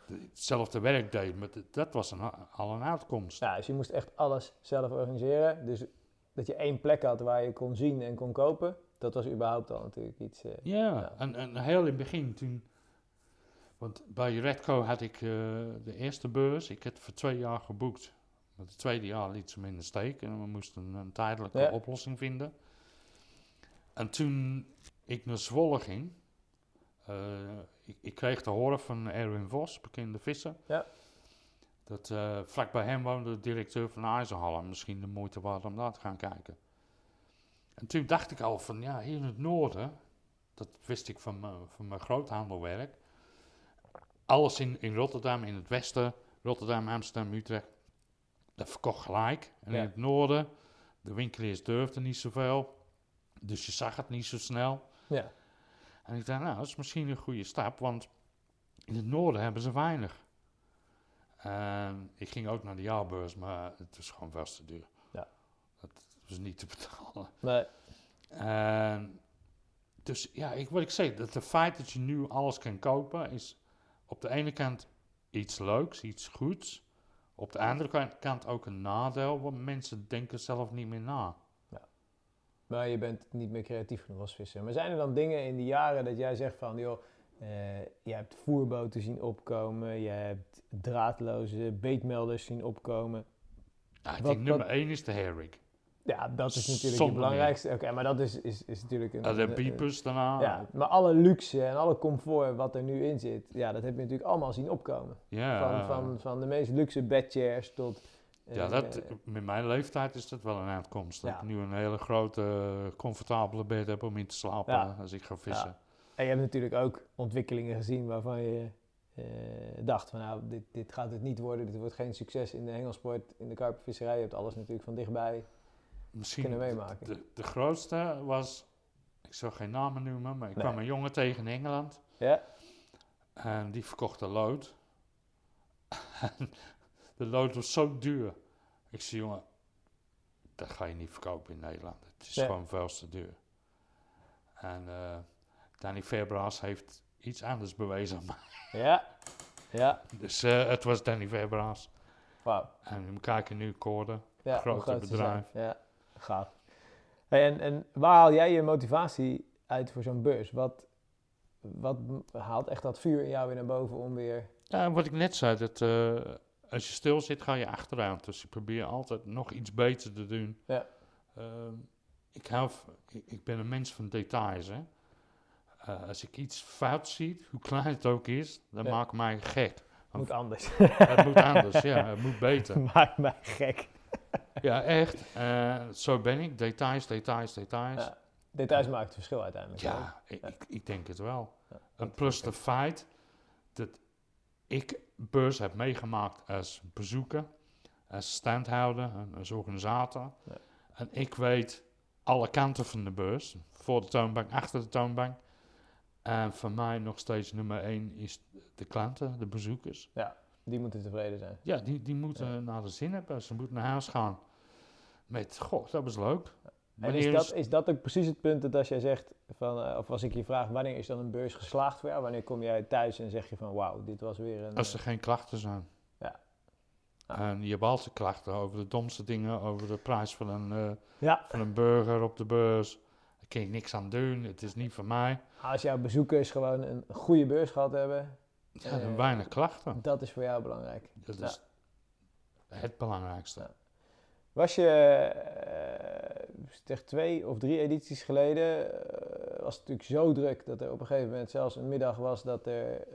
De- Hetzelfde werk deed, maar dat was een, al een uitkomst.
Ja, dus je moest echt alles zelf organiseren. Dus dat je één plek had waar je kon zien en kon kopen, dat was überhaupt al natuurlijk iets. eh,
Ja,
Ja.
En, en heel in het begin toen... Want bij Redco had ik eh, de eerste beurs. Ik had voor twee jaar geboekt. Maar het tweede jaar liet ze me in de steek. En we moesten een tijdelijke
Ja.
oplossing vinden. En toen ik naar Zwolle ging... eh, ik, ik kreeg te horen van Erwin Vos, bekende visser...
Ja.
dat eh vlak bij hem woonde de directeur van IJzerhallen. Misschien de moeite waard om daar te gaan kijken. En toen dacht ik al van, ja, hier in het noorden... dat wist ik van mijn, van mijn groothandelwerk... alles in, in Rotterdam, in het westen... Rotterdam, Amsterdam, Utrecht... dat verkocht gelijk. En
Ja.
in het noorden... de winkeliers durfden niet zoveel... dus je zag het niet zo snel...
ja,
En ik dacht, nou, dat is misschien een goede stap, want in het noorden hebben ze weinig. En ik ging ook naar de jaarbeurs, maar het was gewoon veel te duur.
Ja.
Dat was niet te betalen.
nee,
En dus ja, ik, wat ik zeg, dat het feit dat je nu alles kan kopen, is op de ene kant iets leuks, iets goeds. Op de andere kan- kant ook een nadeel, want mensen denken zelf niet meer na.
maar je bent niet meer creatief genoeg als visser. Maar zijn er dan dingen in die jaren dat jij zegt van, joh, eh, je hebt voerboten zien opkomen, je hebt draadloze beetmelders zien opkomen.
Ik
Wat-
denk nummer
wat-
één is de herring.
Ja, dat is natuurlijk het belangrijkste. Oké, maar dat is, is, is natuurlijk een...
En de
een-
beepers daarna.
Ja, maar alle luxe en alle comfort wat er nu in zit, ja, dat heb je natuurlijk allemaal zien opkomen.
Ja,
Van, van, van de meest luxe bedchairs tot... eh,
ja dat, met mijn leeftijd is dat wel een uitkomst. Dat ik nu een hele grote, comfortabele bed heb om in te slapen
Ja.
als ik ga vissen.
En je hebt natuurlijk ook ontwikkelingen gezien waarvan je eh, dacht van nou, dit, dit gaat het niet worden. Dit wordt geen succes in de hengelsport, in de karpervisserij. Je hebt alles natuurlijk van dichtbij
Misschien
kunnen meemaken.
de, de grootste was, ik zal geen namen noemen, maar ik
Nee.
kwam een jongen tegen in Engeland.
Ja,
En die verkocht een lood. En de lood was zo duur. Ik zei, jongen, dat ga je niet verkopen in Nederland. Het is
Nee.
gewoon veel te duur. En eh Danny Fairbrass heeft iets anders bewezen aan mij.
ja, ja.
Dus eh, het was Danny Fairbrass.
Wauw.
En we kijken nu Corden.
Ja,
Grote bedrijf.
Ja, gaaf. Hey, en, en waar haal jij je motivatie uit voor zo'n beurs? Wat, wat haalt echt dat vuur in jou weer naar boven om weer...
Ja, wat ik net zei, dat, eh, als je stil zit, ga je achteruit. Dus ik probeer altijd nog iets beter te doen.
Ja.
Ehm, ik, hou, ik, ik ben een mens van details. Hè. Eh, als ik iets fout zie, hoe klein het ook is, dan
Ja.
maakt mij gek.
Moet anders.
Het moet anders, ja, het moet beter.
Maakt mij gek.
Ja, echt. Eh, zo ben ik. Details, details, details.
Ja, Details maken het verschil uiteindelijk.
Ja, ik,
Ja.
ik, ik denk het wel.
Ja,
En plus de feit dat ik beurs heb meegemaakt als bezoeker, als standhouder, als organisator.
Ja.
En ik weet alle kanten van de beurs, voor de toonbank, achter de toonbank. En voor mij nog steeds nummer één is de klanten, de bezoekers.
Die moeten tevreden zijn.
Ja, die, die moeten naar de zin hebben. Ze moeten naar huis gaan met, goh, dat was leuk.
En is dat, is dat ook precies het punt dat als jij zegt, van, eh, of als ik je vraag, wanneer is dan een beurs geslaagd voor jou? Wanneer kom jij thuis en zeg je van, wauw, dit was weer een...
Als er geen klachten zijn.
Ja. Ah.
En je hebt altijd klachten over de domste dingen, over de prijs van een, eh,
Ja,
van een burger op de beurs. Daar kan ik niks aan doen, het is niet van mij.
als jouw bezoekers gewoon een goede beurs gehad hebben,
Ja,
Eh,
weinig klachten.
dat is voor jou belangrijk.
Dat is het belangrijkste.
Was je, zeg twee of drie edities geleden, eh, was het natuurlijk zo druk dat er op een gegeven moment zelfs een middag was dat er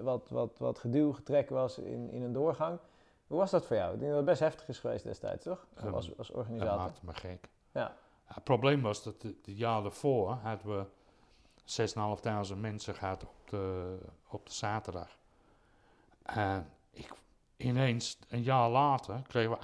wat, wat, wat geduw, getrek was in, in een doorgang. Hoe was dat voor jou? Ik denk dat het best heftig is geweest destijds, toch?
Ehm,
als, als
Dat
organisator.
maakte me gek.
Ja.
het probleem was dat de, de jaar daarvoor hadden we 6.500 mensen gehad op de, op de zaterdag. En ik, ineens, een jaar later, kregen we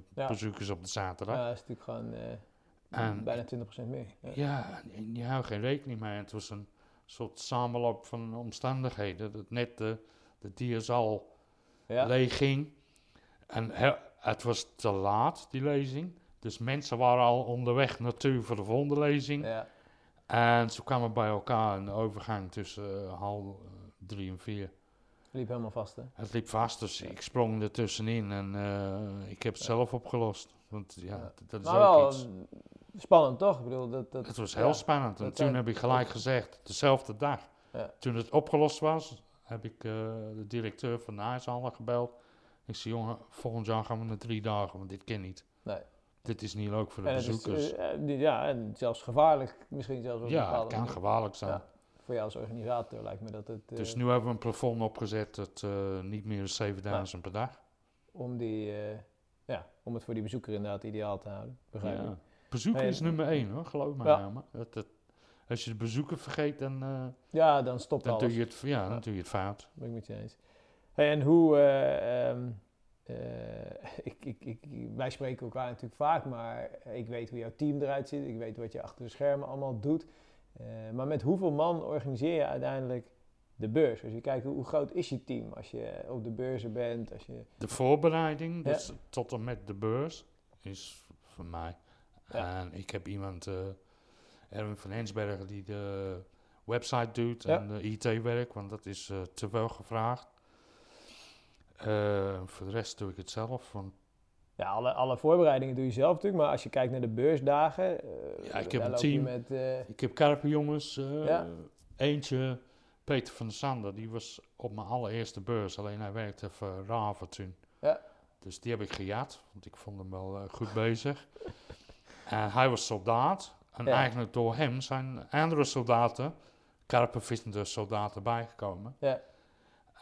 8.500
Ja.
bezoekers op de zaterdag.
Ja, dat is natuurlijk gewoon eh,
En-
bijna 20% meer. Ja.
Je houdt geen rekening mee. Het was een soort samenloop van omstandigheden. Dat net de, de dierenzaal
Ja.
leeg ging. En he- het was te laat, die lezing. Dus mensen waren al onderweg naartoe voor de volgende lezing.
Ja.
En ze kwamen bij elkaar in de overgang tussen eh, half eh, drie en vier.
Liep helemaal vast, hè?
Het liep vast, dus ik sprong er tussenin en eh, ik heb het zelf opgelost. Want ja, dat is
Maar
ook
wel
iets.
mm, spannend, toch? Ik bedoel, dat, dat,
Het was
ja.
heel spannend. En toen heb ik gelijk gezegd, dezelfde dag,
Ja.
toen het opgelost was, heb ik de directeur van de gebeld. Ik zei, jongen, volgend jaar gaan we naar drie dagen, want dit kan niet.
Nee.
Dit is niet leuk voor de
En is,
bezoekers.
eh, eh, ja, en zelfs gevaarlijk, misschien zelfs
ja, het kan gevaarlijk zijn.
Ja. Voor jou als organisator lijkt me dat het...
Dus nu hebben we een plafond opgezet dat niet meer dan 7000 per dag.
om, die, ja, om het voor die bezoeker inderdaad ideaal te houden. Begrijp ik.
Bezoeker is nummer één hoor, geloof me.
Ja.
nou, dat, dat, als je de bezoeker vergeet, dan,
Ja, dan stopt
dan,
alles.
doe je het, ja, dan doe je het fout.
ben ik met je eens. Hey, en hoe... eh, eh, ik, ik, ik, wij spreken elkaar natuurlijk vaak, maar ik weet hoe jouw team eruit ziet. Ik weet wat je achter de schermen allemaal doet. Eh, maar met hoeveel man organiseer je uiteindelijk de beurs? Als je kijkt, hoe, groot is je team als je op de beurzen bent? Als je,
De voorbereiding,
Ja.
dus tot en met de beurs, is voor mij.
Ja.
En ik heb iemand, eh Erwin van Hensbergen, die de website doet
Ja.
en de IT-werk, want dat is te veel gevraagd. Eh, voor de rest doe ik het zelf. Want
ja, alle, alle voorbereidingen doe je zelf natuurlijk, maar als je kijkt naar de beursdagen... eh,
Ja, ik heb een team.
Met, eh,
ik heb karpenjongens, eh
Ja.
eentje, Peter van der Sander, die was op mijn allereerste beurs, alleen hij werkte voor Raven toen.
Ja.
Dus die heb ik gejat, want ik vond hem wel goed bezig. En hij was soldaat. En
Ja.
eigenlijk door hem zijn andere soldaten, karpenvissende soldaten, bijgekomen.
Ja.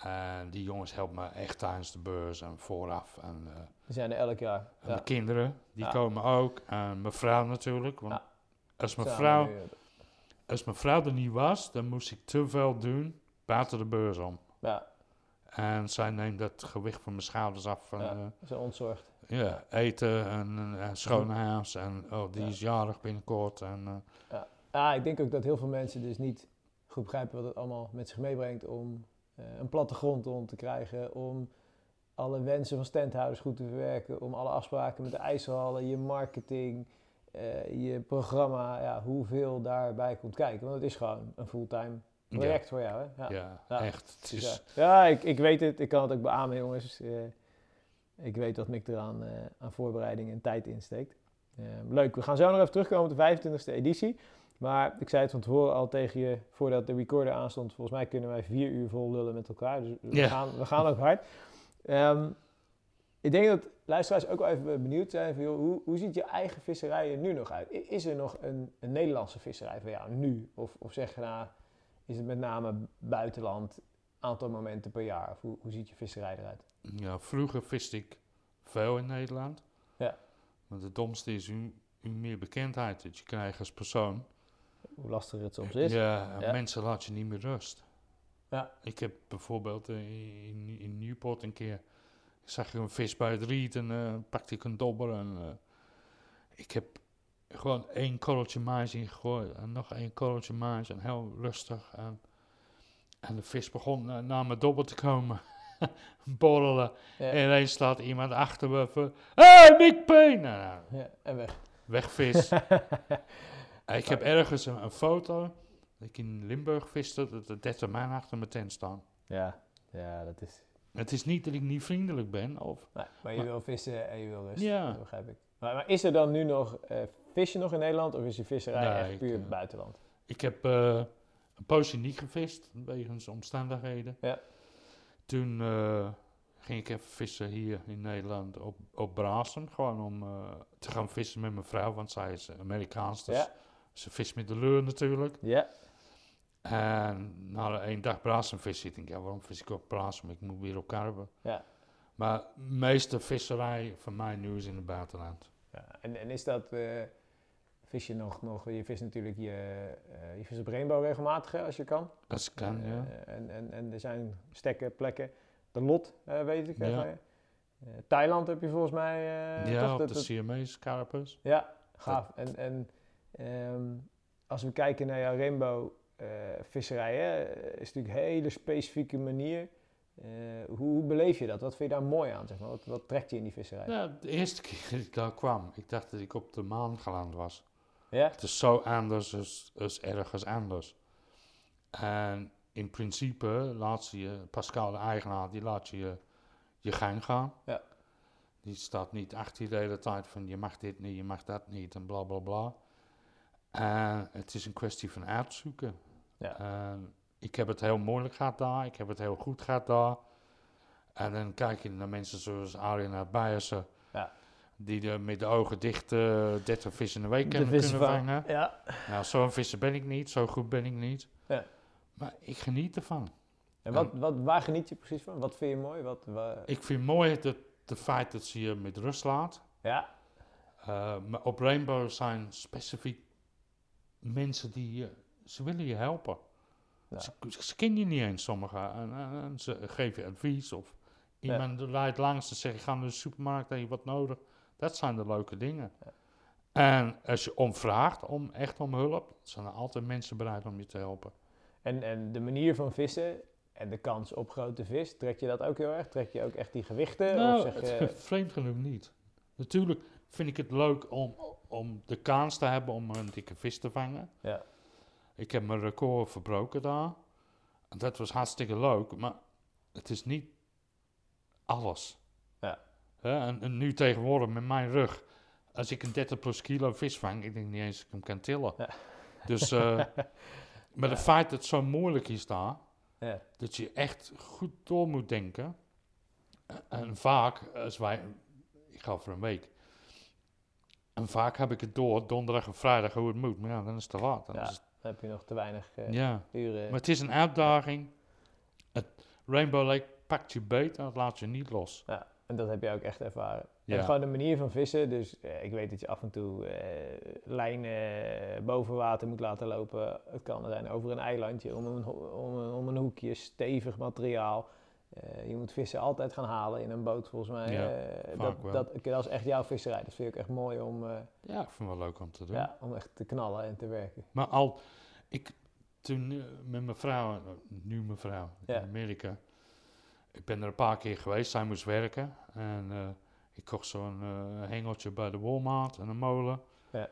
En die jongens helpen me echt tijdens de beurs en vooraf. En, eh,
Die zijn er elk jaar.
en
Ja.
mijn kinderen, die
Ja.
komen ook. En mijn vrouw natuurlijk. Want
Ja.
als, mijn vrouw,
eh,
als mijn vrouw er niet was, dan moest ik te veel doen buiten de beurs om.
Ja,
En zij neemt het gewicht van mijn schouders af. Van,
Ja.
eh,
zo ontzorgd.
ja, eten en uh, schoon huis. En oh, die is jarig binnenkort. En, eh,
Ja, ik denk ook dat heel veel mensen dus niet goed begrijpen wat het allemaal met zich meebrengt om eh, een plattegrond om te krijgen, om alle wensen van standhouders goed te verwerken, om alle afspraken met de ijshallen, je marketing, eh, je programma, ja, hoeveel daarbij komt kijken. Want het is gewoon een fulltime project voor jou. Hè?
ja,
Ja.
echt. Het
Dus
is,
ja, ik, ik weet het. Ik kan het ook beamen, jongens. Eh, ik weet wat Mick eraan eh, aan voorbereiding en tijd insteekt. Eh, leuk, we gaan zo nog even terugkomen op de 25e editie. Maar ik zei het van tevoren al tegen je, voordat de recorder aanstond. Volgens mij kunnen wij vier uur vol lullen met elkaar. Dus we,
Ja.
gaan, we gaan ook hard. Ehm, ik denk dat luisteraars ook wel even benieuwd zijn van, joh, hoe, hoe ziet je eigen visserij er nu nog uit? Is er nog een, een Nederlandse visserij van jou nu? Of, of zeg je nou, is het met name buitenland, aantal momenten per jaar? Of hoe, hoe ziet je visserij eruit?
ja, vroeger viste ik veel in Nederland.
Ja.
Maar het domste is hoe, hoe meer bekendheid dat je krijgt als persoon.
Hoe lastiger het soms is?
Ja, en
Ja.
mensen laat je niet meer rust.
Ja.
Ik heb bijvoorbeeld in, in Newport een keer... Ik zag een vis bij het riet en eh, pakte ik een dobber. En, eh, ik heb gewoon één korreltje mais ingegooid en nog één korreltje mais en heel rustig. En, en de vis begon eh, naar mijn dobber te komen. Borrelen.
Ja.
En ineens staat iemand achter me van... Hey, Mick Payne! Nou, nou,
Ja, en weg.
wegvis. En ik heb ergens een, een foto dat ik in Limburg viste, dat de 30 man achter mijn tent staan.
ja, ja, dat is...
Het is niet dat ik niet vriendelijk ben, of...
Nee, maar je
Maar-
wil vissen en je wil rust.
Ja.
Dat begrijp ik. Maar, maar is er dan nu nog eh vis je nog in Nederland of is je visserij
Nee,
echt
ik,
puur
eh,
buitenland?
Ik heb eh, een poosje niet gevist, wegens omstandigheden.
Ja.
Toen eh, ging ik even vissen hier in Nederland op, op gewoon om eh, te gaan vissen met mijn vrouw, want zij is Amerikaans, dus
Ja.
Ze vist met de leur natuurlijk.
Ja,
En na één dag Braasen vissen, ik ja, waarom vis ik op Braasen? Ik moet weer op Karben.
Ja.
Maar de meeste visserij van mij nu is in het buitenland.
ja. En, en is dat... eh, vis je nog, nog... Je vist natuurlijk je... eh, je vist op Rainbow regelmatig hè, als je kan.
Als kan,
Eh,
ja.
en, en, en er zijn stekken, plekken. De lot, eh, weet ik.
Ja.
Eh, Thailand heb je volgens mij... eh,
ja,
toch?
op
Dat-
de Siamese karpers.
Ja, gaaf. En, en ehm, als we kijken naar jouw rainbow eh, visserij, hè, is natuurlijk een hele specifieke manier. Eh, hoe, hoe beleef je dat? Wat vind je daar mooi aan? Zeg maar? wat, wat trekt je in die visserij? Ja?
Ja, de eerste keer dat ik daar kwam, ik dacht dat ik op de maan geland was. Het is zo anders als, als ergens anders. En in principe laat ze je, Pascal de eigenaar, die laat je je gang gaan.
Ja.
Die staat niet achter je de hele tijd van je mag dit niet, je mag dat niet en bla bla bla. En het is een kwestie van uitzoeken.
Ja.
En ik heb het heel moeilijk gehad daar, ik heb het heel goed gehad daar. En dan kijk je naar mensen zoals Arjen Bijersen,
Ja.
die er met de ogen dicht eh 30 vissen in de week
De
kunnen, vangen.
Ja.
Nou, zo'n visser ben ik niet, zo goed ben ik niet.
Ja.
Maar ik geniet ervan.
En wat, wat, waar geniet je precies van? Wat vind je mooi? Wat, wa-
Ik vind mooi dat de feit dat ze je met rust laat.
ja,
Eh, maar op Rainbow zijn specifiek mensen die je, ze willen je helpen.
Ja.
Ze, ze kennen je niet eens, sommigen. En, en- en ze geven je advies. Of iemand rijdt langs en zegt, ik ga naar de supermarkt, heb je wat nodig? Dat zijn de leuke dingen.
Ja.
En als je om vraagt, om, echt om hulp, zijn er altijd mensen bereid om je te helpen.
en, en de manier van vissen en de kans op grote vis, trek je dat ook heel erg? Trek je ook echt die gewichten?
Nou,
of zeg je,
vreemd genoeg niet. Natuurlijk vind ik het leuk om, om de kans te hebben om een dikke vis te vangen.
Ja.
Ik heb mijn record verbroken daar. En dat was hartstikke leuk, maar het is niet alles.
Ja.
En, en nu tegenwoordig met mijn rug, als ik een 30 plus kilo vis vang, ik denk niet eens dat ik hem kan tillen.
Ja.
Dus, eh, maar het feit dat het zo moeilijk is daar,
ja.
dat je echt goed door moet denken. En vaak, als wij, ik ga voor een week. En vaak heb ik het door, donderdag en vrijdag, hoe het moet. Maar ja, dan is het te laat. Dan
Ja.
is het-
Dan heb je nog te weinig eh,
ja.
uren.
Maar het is een uitdaging. Het Rainbow Lake pakt je beet en het laat je niet los.
Ja, en dat heb je ook echt ervaren.
Ja.
En gewoon de manier van vissen. Dus eh, ik weet dat je af en toe eh lijnen boven water moet laten lopen. Het kan zijn over een eilandje, om een, om een, om een hoekje, stevig materiaal. Eh, je moet vissen altijd gaan halen in een boot, volgens mij.
Ja,
Eh,
vaak wel.
dat, dat, dat is echt jouw visserij. Dat vind ik echt mooi om, eh,
Ja, ik vind het wel leuk om te doen.
ja, om echt te knallen en te werken.
Maar al, ik, toen met mijn vrouw, nu mijn vrouw,
Ja.
in Amerika. Ik ben er een paar keer geweest, zij moest werken. En ik kocht zo'n hengeltje bij de Walmart en een molen.
Ja.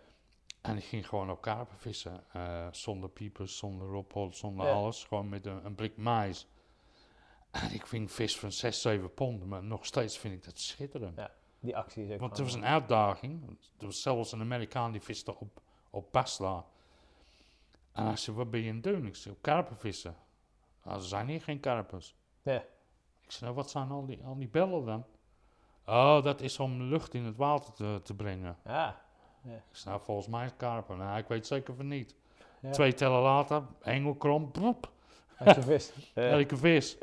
En ik ging gewoon op karpen vissen. zonder piepers, zonder rophol, zonder alles. Gewoon met een, een blik mais. En ik ving vis van 6, 7 pond. Maar nog steeds vind ik dat schitterend.
Ja, Die actie is ook
Want het was
gewoon-
een uitdaging. Er was zelfs een Amerikaan die viste op, op Basla. En hij zei, wat ben je aan het doen? Ik zei, karpen vissen. Nou, er zijn hier geen karpers.
Ja.
Ik zei, nou, wat zijn al die, al die bellen dan? Oh, dat is om lucht in het water te, te brengen.
Ja,
Ik zei, nou, volgens mij is karper. Nou, ik weet zeker van niet.
Ja.
Twee tellen later, engelkrom, boep,
Eh,
elke vis.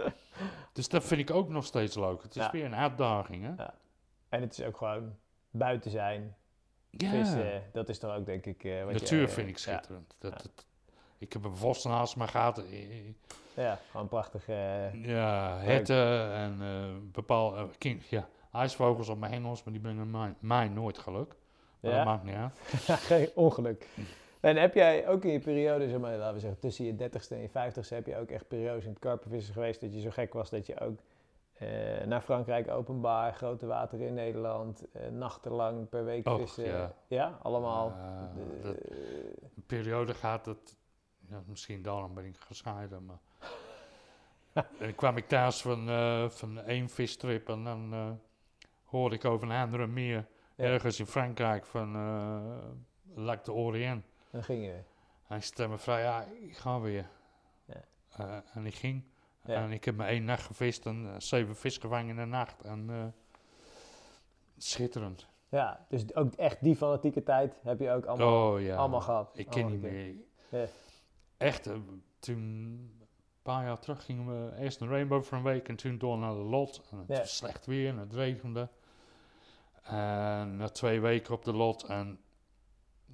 dus dat vind ik ook nog steeds leuk. Het is
Ja.
weer een uitdaging, hè?
en het is ook gewoon buiten zijn,
Ja.
vissen. Dat is toch ook, denk ik... eh, wat je,
Natuur
eh,
vind ik
ja.
schitterend. Dat,
Ja.
dat- ik heb een vos naast me gehad. eh,
Ja, gewoon prachtig. eh,
Ja, herten en bepaalde king, ja, ijsvogels op mijn hengels, maar die brengen mij, mij nooit geluk. Maar
Ja?
dat maakt niet uit.
geen ongeluk. En heb jij ook in je periode, zeg maar, laten we zeggen, tussen je 30ste en je 50ste, heb je ook echt periodes in het karpenvissen geweest dat je zo gek was dat je ook eh, naar Frankrijk openbaar, grote wateren in Nederland, eh, nachtenlang per week
Och,
vissen.
ja.
allemaal. De-
dat, een periode gaat dat, ja, misschien daarom ben ik gescheiden, maar... en dan kwam ik thuis van, eh, van één vistrip en dan eh, hoorde ik over een andere meer ergens in Frankrijk van Lac de Orient.
Dan ging je.
Hij stemde vrij, ja, ik ga weer.
Ja.
Eh, en ik ging.
Ja.
En ik heb maar één nacht gevist en eh, zeven vis gevangen in een nacht. En eh, schitterend.
Ja, dus ook echt die fanatieke tijd heb je ook allemaal,
oh ja.
allemaal gehad.
Ik ken niet meer.
Ja.
Echt, toen een paar jaar terug gingen we eerst naar Rainbow voor een week en toen door naar de Lot. En het
Ja.
was slecht weer en het regende. En na twee weken op de Lot en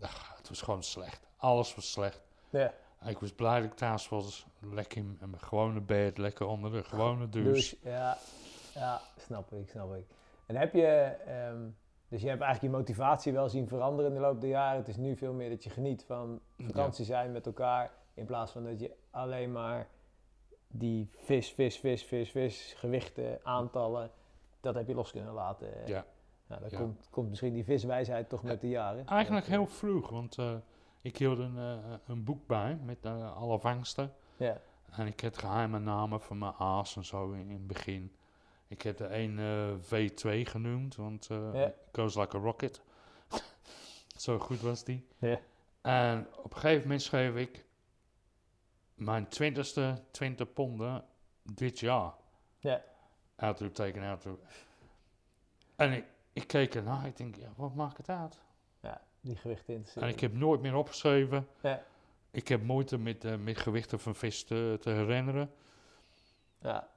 ach, het was gewoon slecht. Alles was slecht.
Ja,
Ik was blij dat ik thuis was. Lekker in in mijn gewone bed, lekker onder de gewone douche.
dus ja, ja, snap ik, snap ik. En heb je, ehm, dus je hebt eigenlijk je motivatie wel zien veranderen in de loop der jaren. Het is nu veel meer dat je geniet van vakantie zijn met elkaar, in plaats van dat je alleen maar die vis, vis, vis, vis, vis, gewichten, aantallen, dat heb je los kunnen laten.
Ja.
Nou, dan
Ja.
komt, komt misschien die viswijsheid toch met de jaren.
Eigenlijk heel vroeg, want eh, ik hield een, eh, een boek bij met eh, alle vangsten.
Ja,
En ik heb geheime namen van mijn aas en zo in, in het begin. Ik heb de een eh, V2 genoemd, want
Ja.
goes like a rocket. zo goed was die.
Ja.
En op een gegeven moment schreef ik mijn twintigste 20 ponden dit jaar.
Ja.
Uitroepteken, uitroep. En ik, ik keek ernaar, ik denk, ja, wat maakt het uit?
ja, die gewichten.
En ik heb nooit meer opgeschreven.
Ja.
Ik heb moeite met, eh, met gewichten van vis te, te herinneren.
Ja,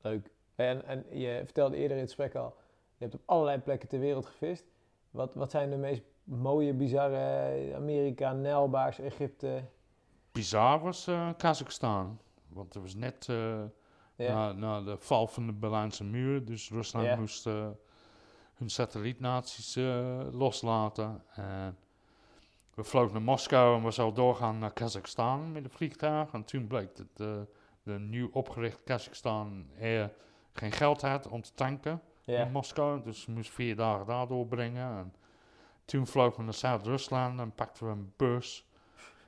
leuk. En, en je vertelde eerder in het gesprek al, je hebt op allerlei plekken ter wereld gevist. Wat, wat zijn de meest mooie, bizarre Amerika, Nijlbaars, Egypte?
Bizar was eh Kazachstan. Want er was net eh,
Ja,
na, na de val van de Berlijnse muur. Dus Rusland
Ja.
moest hun satellietnaties eh, loslaten. En we vlogen naar Moskou en we zouden doorgaan naar Kazachstan met een vliegtuig. En toen bleek dat de, de nieuw opgericht Kazachstan Air geen geld had om te tanken. in Moskou. Dus we moesten vier dagen daar doorbrengen. En toen vlogen we naar Zuid-Rusland en pakten we een bus.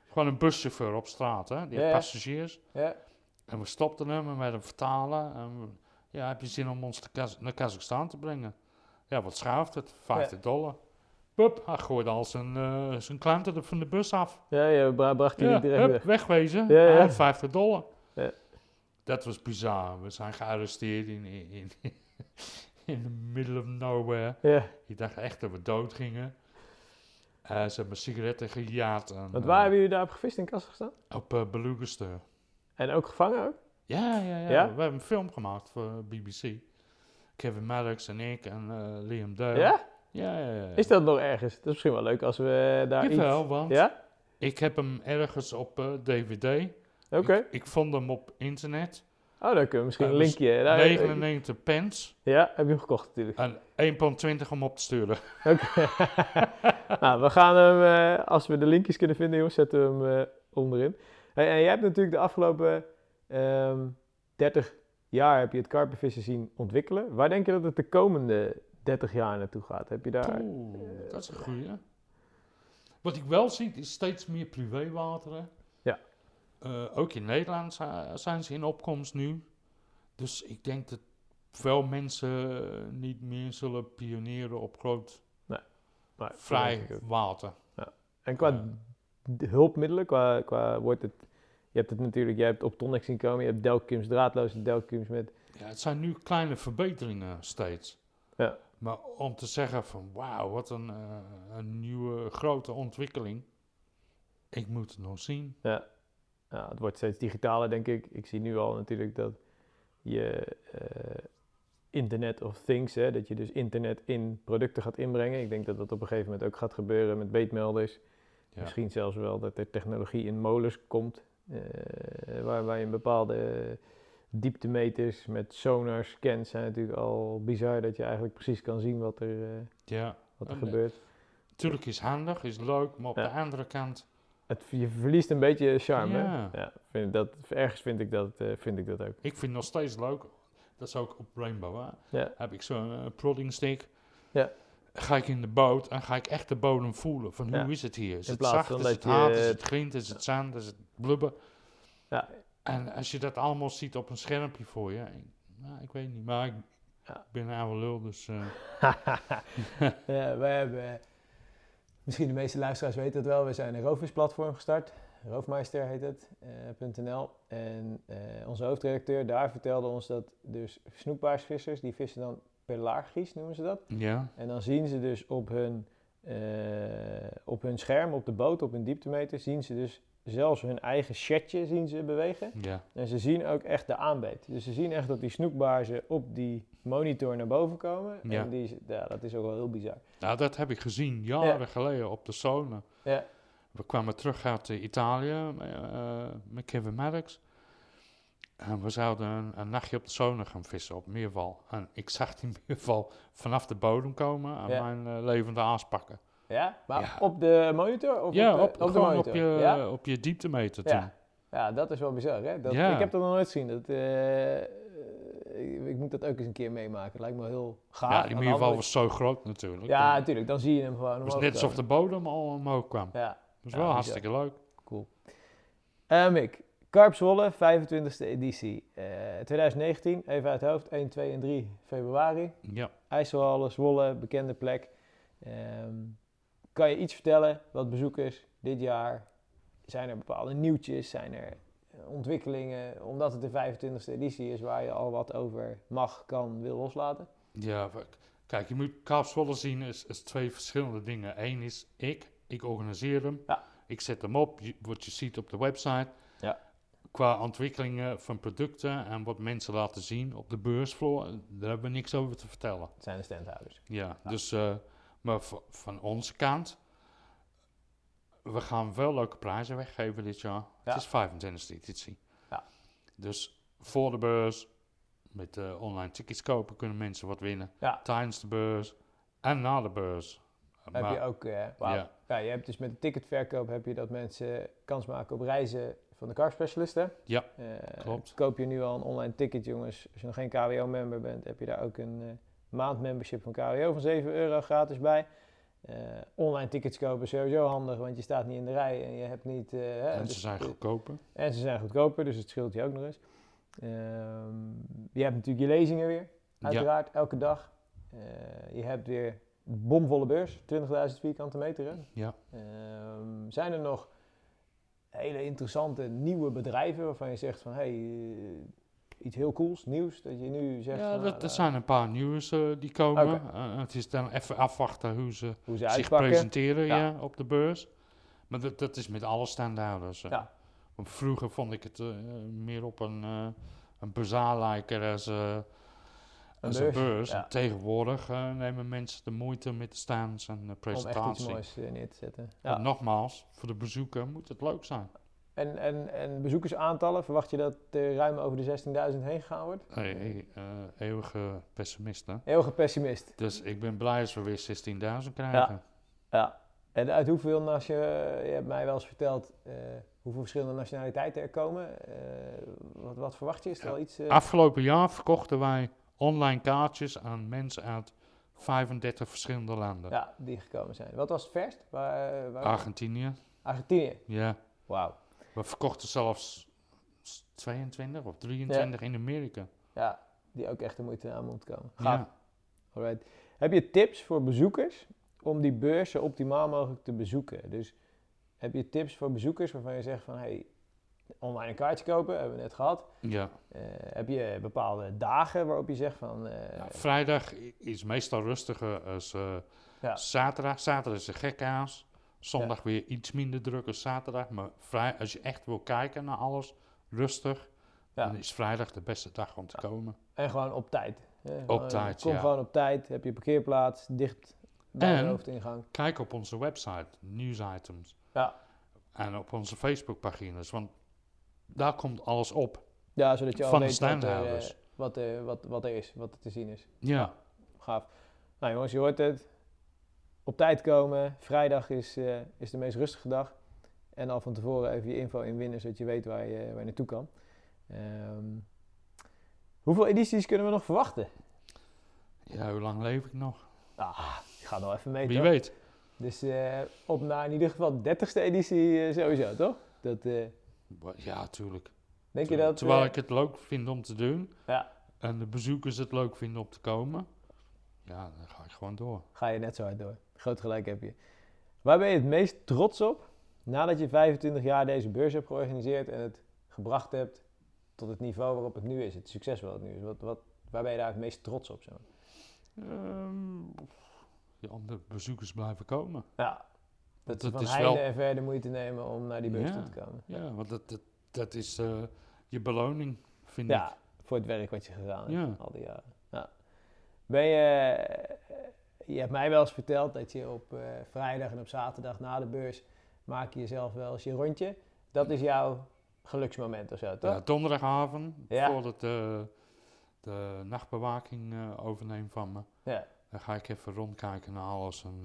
Gewoon een buschauffeur op straat, hè? Die
ja.
passagiers. En we stopten hem en met hem vertalen. En we, ja, heb je zin om ons te Kaz- naar Kazachstan te brengen? Ja, wat schuift het? 50 dollar. Pup, hij gooide al zijn, eh, zijn klanten er van de bus af.
ja, je bra- bracht die
Ja,
niet direct
hup,
weg.
wegwezen.
Ja, ja.
Hij had 50 dollar.
Ja.
Dat was bizar. We zijn gearresteerd in, in, in, in the middle of nowhere.
Ja,
Ik dacht echt dat we dood gingen. Eh, ze hebben sigaretten gejaagd. En,
Want
eh,
waar hebben jullie daar op gevist in Kazachstan?
Op uh, Belugaster.
En ook gevangen ook?
Ja, ja, ja,
Ja?
We hebben een film gemaakt voor BBC. Kevin Maddox en ik en eh, Liam Dale.
Ja?
Ja, ja, ja.
Is dat nog ergens? Dat is misschien wel leuk als we daar
Jawel,
iets...
want
Ja?
ik heb hem ergens op eh, DVD.
Oké.
Ik, ik vond hem op internet.
Oh, dan kunnen we misschien een linkje... daar-
99 pence.
Ja, heb je hem gekocht natuurlijk.
En 1,20 pond om op te sturen.
Oké. nou, we gaan hem, eh, als we de linkjes kunnen vinden, jongens, zetten we hem eh, onderin. Hey, en jij hebt natuurlijk de afgelopen ehm 30 jaar heb je het karpenvissen zien ontwikkelen. Waar denk je dat het de komende 30 jaar naartoe gaat? Heb je daar...
Oeh, dat is een goeie. Wat ik wel zie, is steeds meer privéwateren.
Ja.
Eh, ook in Nederland zi- zijn ze in opkomst nu. Dus ik denk dat veel mensen niet meer zullen pionieren op groot vrij water.
En qua
Ja.
d- hulpmiddelen, qua, qua wordt het... Je hebt het natuurlijk, jij hebt op Tonic zien komen, je hebt Delcums, draadloze Delcums met...
Ja, het zijn nu kleine verbeteringen steeds.
Ja.
Maar om te zeggen van wauw, wat een, eh, een nieuwe grote ontwikkeling. Ik moet het nog zien.
Ja, ja, het wordt steeds digitaler, denk ik. Ik zie nu al natuurlijk dat je eh, Internet of Things, hè, dat je dus internet in producten gaat inbrengen. Ik denk dat dat op een gegeven moment ook gaat gebeuren met beetmelders.
Ja.
Misschien zelfs wel dat er technologie in molens komt, waar, waar je een bepaalde dieptemeters met sonar scans zijn natuurlijk al bizar dat je eigenlijk precies kan zien wat er, eh,
ja.
wat er
En, eh,
gebeurt.
Natuurlijk is handig, is leuk, maar op
Ja.
de andere kant,
Het, je verliest een beetje charme. hè?
Ja.
Vind, dat, ergens vind ik dat, eh, vind ik dat ook.
ik vind het nog steeds leuk. Dat is ook op Rainbow. Hè?
Ja.
Heb ik zo'n eh, prodding stick.
Ja.
Ga ik in de boot en ga ik echt de bodem voelen. Van
Ja.
hoe is het hier? Is het zacht? Is het hard? Is het grind? Is het zand? Is het blubber?
Ja.
En als je dat allemaal ziet op een schermpje voor je. Ik, nou, ik weet niet, maar ik
Ja.
ben een oude lul, dus... eh,
ja, wij hebben, eh, misschien de meeste luisteraars weten het wel, we zijn een roofvisplatform gestart. Roofmeister heet het, eh, .nl. En eh, onze hoofdredacteur daar vertelde ons dat dus snoekbaarsvissers, die vissen dan pelagisch noemen ze dat.
ja,
En dan zien ze dus op hun, eh, op hun scherm, op de boot, op hun dieptemeter, zien ze dus zelfs hun eigen chatje zien ze bewegen.
ja.
En ze zien ook echt de aanbeet. Dus ze zien echt dat die snoekbaarzen op die monitor naar boven komen.
Ja.
En die, ja, dat is ook wel heel bizar.
Nou, dat heb ik gezien jaren geleden op de zone.
Ja,
We kwamen terug uit eh, Italië eh, met Kevin Maddox. En we zouden een, een nachtje op de zone gaan vissen op Meerval. En ik zag die Meerval vanaf de bodem komen en
Ja.
mijn eh, levende aas pakken.
ja? maar
Ja.
op de monitor? Of
ja,
op, de, op de
gewoon
monitor?
op je,
ja?
op je dieptemeter
Ja.
toen.
ja, dat is wel bizar. Hè? Dat. Ik heb dat nog nooit gezien. Dat, eh, ik, ik moet dat ook eens een keer meemaken. Het lijkt me heel gaaf.
Ja, die Meerval was zo groot natuurlijk.
Ja,
Het
natuurlijk. Dan zie je hem gewoon
was
omhoog
net alsof de bodem al omhoog kwam.
Ja,
Dat was
Ja,
wel hartstikke leuk.
Cool. Eh Mick, Karp Zwolle, 25e editie. Eh 2019, even uit het hoofd, 1, 2 en 3 februari.
Ja.
IJsselhallen, Zwolle, bekende plek. Ehm, kan je iets vertellen, wat bezoekers dit jaar? Zijn er bepaalde nieuwtjes? Zijn er eh, ontwikkelingen? Omdat het de 25e editie is waar je al wat over mag, kan, wil loslaten.
Ja, kijk, je moet Kaapswolle zien is, is twee verschillende dingen. Eén is ik, ik organiseer hem.
Ja.
Ik zet hem op, je- wat je ziet op de website. Qua ontwikkelingen van producten en wat mensen laten zien op de beursvloer, daar hebben we niks over te vertellen.
Het zijn de standhouders.
Ja, dus, eh, maar van onze kant, we gaan wel leuke prijzen weggeven dit jaar.
Ja.
Het is 25e editie.
Ja.
Dus voor de beurs, met eh, online tickets kopen, kunnen mensen wat winnen.
Ja.
Tijdens de beurs en na de beurs.
Heb
Maar-
je ook, eh
ja.
Ja, je hebt dus met de ticketverkoop heb je dat mensen kans maken op reizen van de car specialisten.
Ja,
Eh,
klopt.
Koop je nu al een online ticket, jongens. Als je nog geen KWO-member bent, heb je daar ook een eh maandmembership van KWO van 7 euro gratis bij. Eh, online tickets kopen is sowieso handig, want je staat niet in de rij en je hebt niet...
en
dus-
ze zijn goedkoper.
en ze zijn goedkoper, dus het scheelt je ook nog eens. Ehm, je hebt natuurlijk je lezingen weer, uiteraard, elke dag. Je hebt weer bomvolle beurs, 20.000 vierkante meter. Hè?
Ja.
Ehm, zijn er nog hele interessante nieuwe bedrijven waarvan je zegt van... Hey, eh, iets heel cools, nieuws, dat je nu zegt...
Ja,
van,
dat,
nou,
er zijn een paar nieuws eh, die komen. Eh, het is dan even afwachten hoe ze
hoe ze
zich
uitpakken.
presenteren
Ja.
ja. op de beurs. Maar dat, dat is met alle standhouders. eh.
Ja.
Want vroeger vond ik het eh, meer op een, eh een bazaar lijken eh, als een
beurs,
beurs.
ja.
En tegenwoordig eh, nemen mensen de moeite met de stands en de
Om echt
presentatie.
iets moois eh, neer te zetten. Ja.
nogmaals, voor de bezoeker moet het leuk zijn.
En, en, en bezoekersaantallen, verwacht je dat er ruim over de 16.000 heen gegaan wordt?
Hey, hey, eh, eeuwige pessimist, hè?
Heel pessimist.
Dus ik ben blij als we weer 16.000 krijgen.
Ja. En uit hoeveel, als je, je hebt mij wel eens verteld hoeveel verschillende nationaliteiten er komen. Wat, wat verwacht je? Is er
Ja.
wel iets?
Afgelopen jaar verkochten wij online kaartjes aan mensen uit 35 verschillende landen.
ja, die gekomen zijn. Wat was het verst? Waar, eh, waar-
Argentinië,
Argentinië.
ja.
Wauw.
We verkochten zelfs s- 22 of 23 in Amerika.
Ja, die ook echt de moeite aan moet komen. Gaaf.
Ja.
Alright. Heb je tips voor bezoekers om die beurs zo optimaal mogelijk te bezoeken? Dus heb je tips voor bezoekers waarvan je zegt van hey, online een kaartje kopen, hebben we net gehad.
Ja.
Eh, heb je bepaalde dagen waarop je zegt van eh,
Ja, vrijdag is meestal rustiger als eh,
Ja.
zaterdag. Zaterdag is een gekhuis. Zondag weer iets minder druk als zaterdag. Maar vrij, als je echt wil kijken naar alles, rustig,
Ja.
dan is vrijdag de beste dag om te komen.
en gewoon op tijd. hè?
Op
Gewoon,
tijd,
Kom gewoon op tijd, heb je parkeerplaats dicht bij de hoofdingang.
Kijk op onze website, nieuwsitems.
Ja.
En op onze Facebookpagina's, want daar komt alles op.
Ja, zodat je al
Van de
wat er, eh,
standhouders.
wat, er, wat, wat er is, wat er te zien is.
Ja,
Gaaf. Nou jongens, je hoort het. Op tijd komen. Vrijdag is, eh, is de meest rustige dag. En al van tevoren even je info inwinnen, zodat je weet waar je, waar je naartoe kan. Ehm, hoeveel edities kunnen we nog verwachten?
ja hoe lang leef ik nog?
Ah, ik ga nog even mee,
Wie
toch?
weet.
Dus eh, op naar in ieder geval de dertigste editie eh, sowieso, toch? Dat, eh,
Ja, tuurlijk.
denk je dat...
Terwijl
eh,
ik het leuk vind om te doen.
Ja.
En de bezoekers het leuk vinden om te komen. Ja, dan ga ik gewoon door.
ga je net zo hard door. Groot gelijk heb je. Waar ben je het meest trots op nadat je 25 jaar deze beurs hebt georganiseerd en het gebracht hebt tot het niveau waarop het nu is, het succes wat het nu is? Wat, wat, waar ben je daar het meest trots op? Zo?
Ehm, ja, om de bezoekers blijven komen.
Ja, dat, van
is
heinde
wel-
en verder moeite nemen om naar die beurs
Ja.
toe te komen.
Ja, want dat, dat, dat is eh, je beloning, vind ik.
Ja, voor het werk wat je gedaan hebt
Ja.
al die jaren. Ja. Ben je, eh, je hebt mij wel eens verteld dat je op eh, vrijdag en op zaterdag na de beurs maak je jezelf wel eens je rondje. Dat is jouw geluksmoment of zo, toch?
Ja, donderdagavond, voordat de, de nachtbewaking eh, overneemt van me.
Ja.
Dan ga ik even rondkijken naar alles en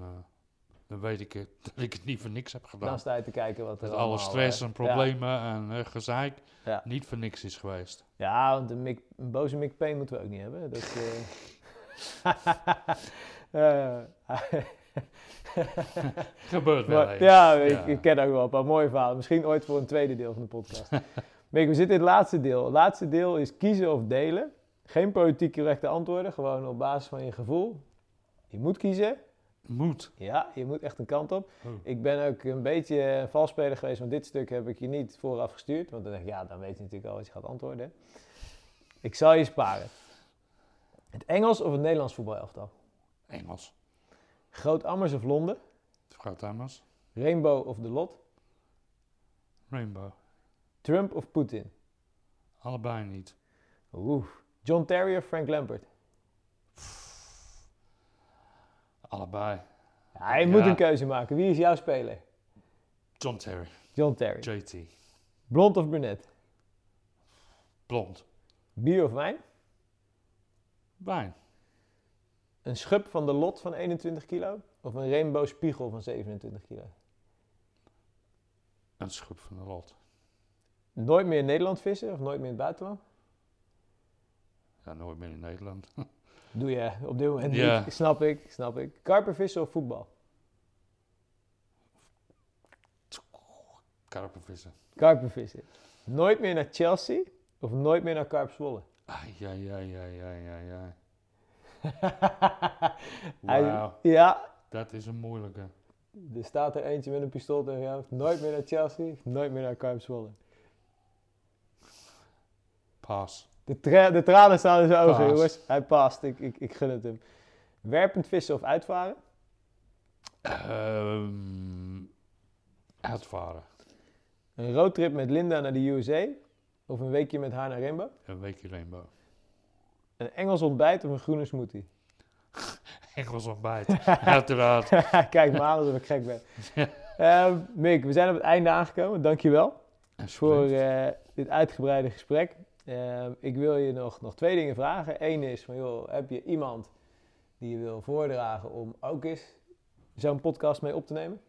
dan weet ik het, dat ik het niet voor niks heb gedaan.
Dan sta je te kijken wat er
Dat alle stress
eh,
en problemen en eh, gezeik
Ja.
niet voor niks is geweest.
Ja, want een, Mick- een boze Mick Payne moeten we ook niet hebben. Dat, eh,
Gebeurt wel
maar-
eens.
ja, ik,
Ja.
ik ken ook wel een paar mooie verhalen. Misschien ooit voor een tweede deel van de podcast. Mick, we zitten in het laatste deel. Het laatste deel is kiezen of delen. Geen politiek correcte antwoorden, gewoon op basis van je gevoel. Je moet kiezen.
Moet.
Ja, je moet echt een kant op.
Oh.
Ik ben ook een beetje een valspeler geweest, want dit stuk heb ik je niet vooraf gestuurd. Want dan denk ik, ja, dan weet je natuurlijk al wat je gaat antwoorden. Ik zal je sparen. Het Engels of het Nederlands voetbalelftal?
Engels.
Groot Ammers of Londen?
Grootamers.
Rainbow of de Lot?
Rainbow.
Trump of Poetin?
Allebei niet.
Oeh. John Terry of Frank Lampard?
Allebei.
Ja, moet een keuze maken. Wie is jouw speler?
John Terry.
John Terry.
JT.
Blond of brunette?
Blond.
Bier of wijn?
Wijn.
Een schub van de Lot van 21 kilo? Of een Rainbow Spiegel van 27 kilo?
Een schub van de lot.
Nooit meer in Nederland vissen of nooit meer in het buitenland?
Ja, nooit meer in Nederland.
Doe je op dit moment
Ja.
niet. Snap ik, snap ik. Karpervissen of voetbal?
Karpenvissen.
Karpervissen. Nooit meer naar Chelsea of nooit meer naar Karp Zwolle?
Ai, ai, ai, ai.
Hij-
Wauw.
Ja,
Dat is een moeilijke.
er staat er eentje met een pistool tegen hoofd. Nooit meer naar Chelsea, nooit meer naar Karp Zwolle.
Pas.
De, tra- de tranen staan in zijn ogen, jongens. Hij past. Ik, ik, ik gun het hem. Werpend vissen of uitvaren?
Ehm, uitvaren.
Een roadtrip met Linda naar de USA? Of een weekje met haar naar Rainbow?
Een weekje rainbow.
Een Engels ontbijt of een groene smoothie?
Engels ontbijt. Uiteraard.
Kijk me aan alsof ik gek ben. Ehm Mick, we zijn op het einde aangekomen. Dankjewel voor eh, dit uitgebreide gesprek. Ehm, ik wil je nog, nog twee dingen vragen. Eén is van, joh, heb je iemand die je wil voordragen om ook eens zo'n podcast mee op te nemen?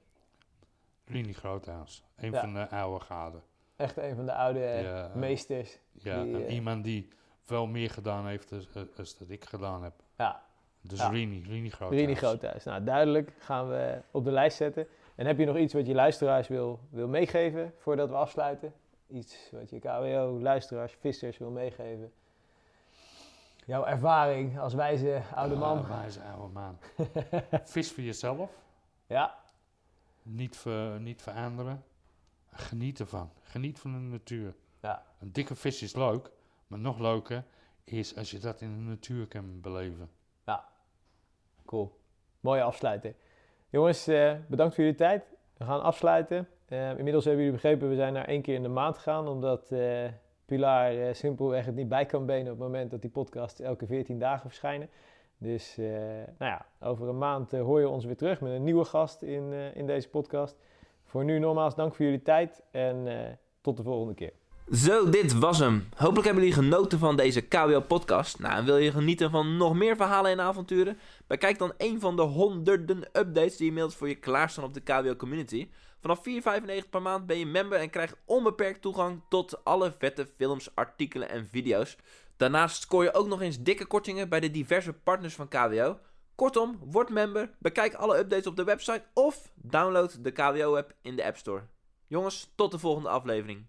Rini Groothuis. Een
Ja.
van de oude gaden.
Echt een van de oude
Ja.
meesters.
Ja,
Die,
en
eh,
iemand die veel meer gedaan heeft als, als dat ik gedaan heb.
Ja,
Dus
Ja.
Rini, Rini Groothuis.
Rini Groothuis. Nou, duidelijk gaan we op de lijst zetten. En heb je nog iets wat je luisteraars wil, wil meegeven voordat we afsluiten? Iets wat je KWO, luisteraars, vissers wil meegeven? Jouw ervaring als wijze oude man.
Wijze oude man. Vis voor jezelf.
Ja,
Niet, ver, niet veranderen. Geniet ervan. Geniet van de natuur.
Ja.
Een dikke vis is leuk. Maar nog leuker is als je dat in de natuur kan beleven.
cool. Mooie afsluiter. Jongens, eh, bedankt voor jullie tijd. We gaan afsluiten. Eh, inmiddels hebben jullie begrepen, we zijn naar één keer in de maand gegaan. Omdat eh, Pilar eh, simpelweg het niet bij kan benen op het moment dat die podcast elke 14 dagen verschijnen. Dus eh, nou ja, over een maand hoor je ons weer terug met een nieuwe gast in, in deze podcast. Voor nu nogmaals dank voor jullie tijd en tot de volgende keer.
Zo, dit was hem. Hopelijk hebben jullie genoten van deze KWO-podcast. Nou, en wil je genieten van nog meer verhalen en avonturen? Bekijk dan een van de honderden updates die inmiddels voor je klaarstaan op de KWO-community. Vanaf 4,95 per maand ben je member en krijgt onbeperkt toegang tot alle vette films, artikelen en video's. Daarnaast scoor je ook nog eens dikke kortingen bij de diverse partners van KWO. Kortom, word member, bekijk alle updates op de website of download de KWO-app in de App Store. Jongens, tot de volgende aflevering.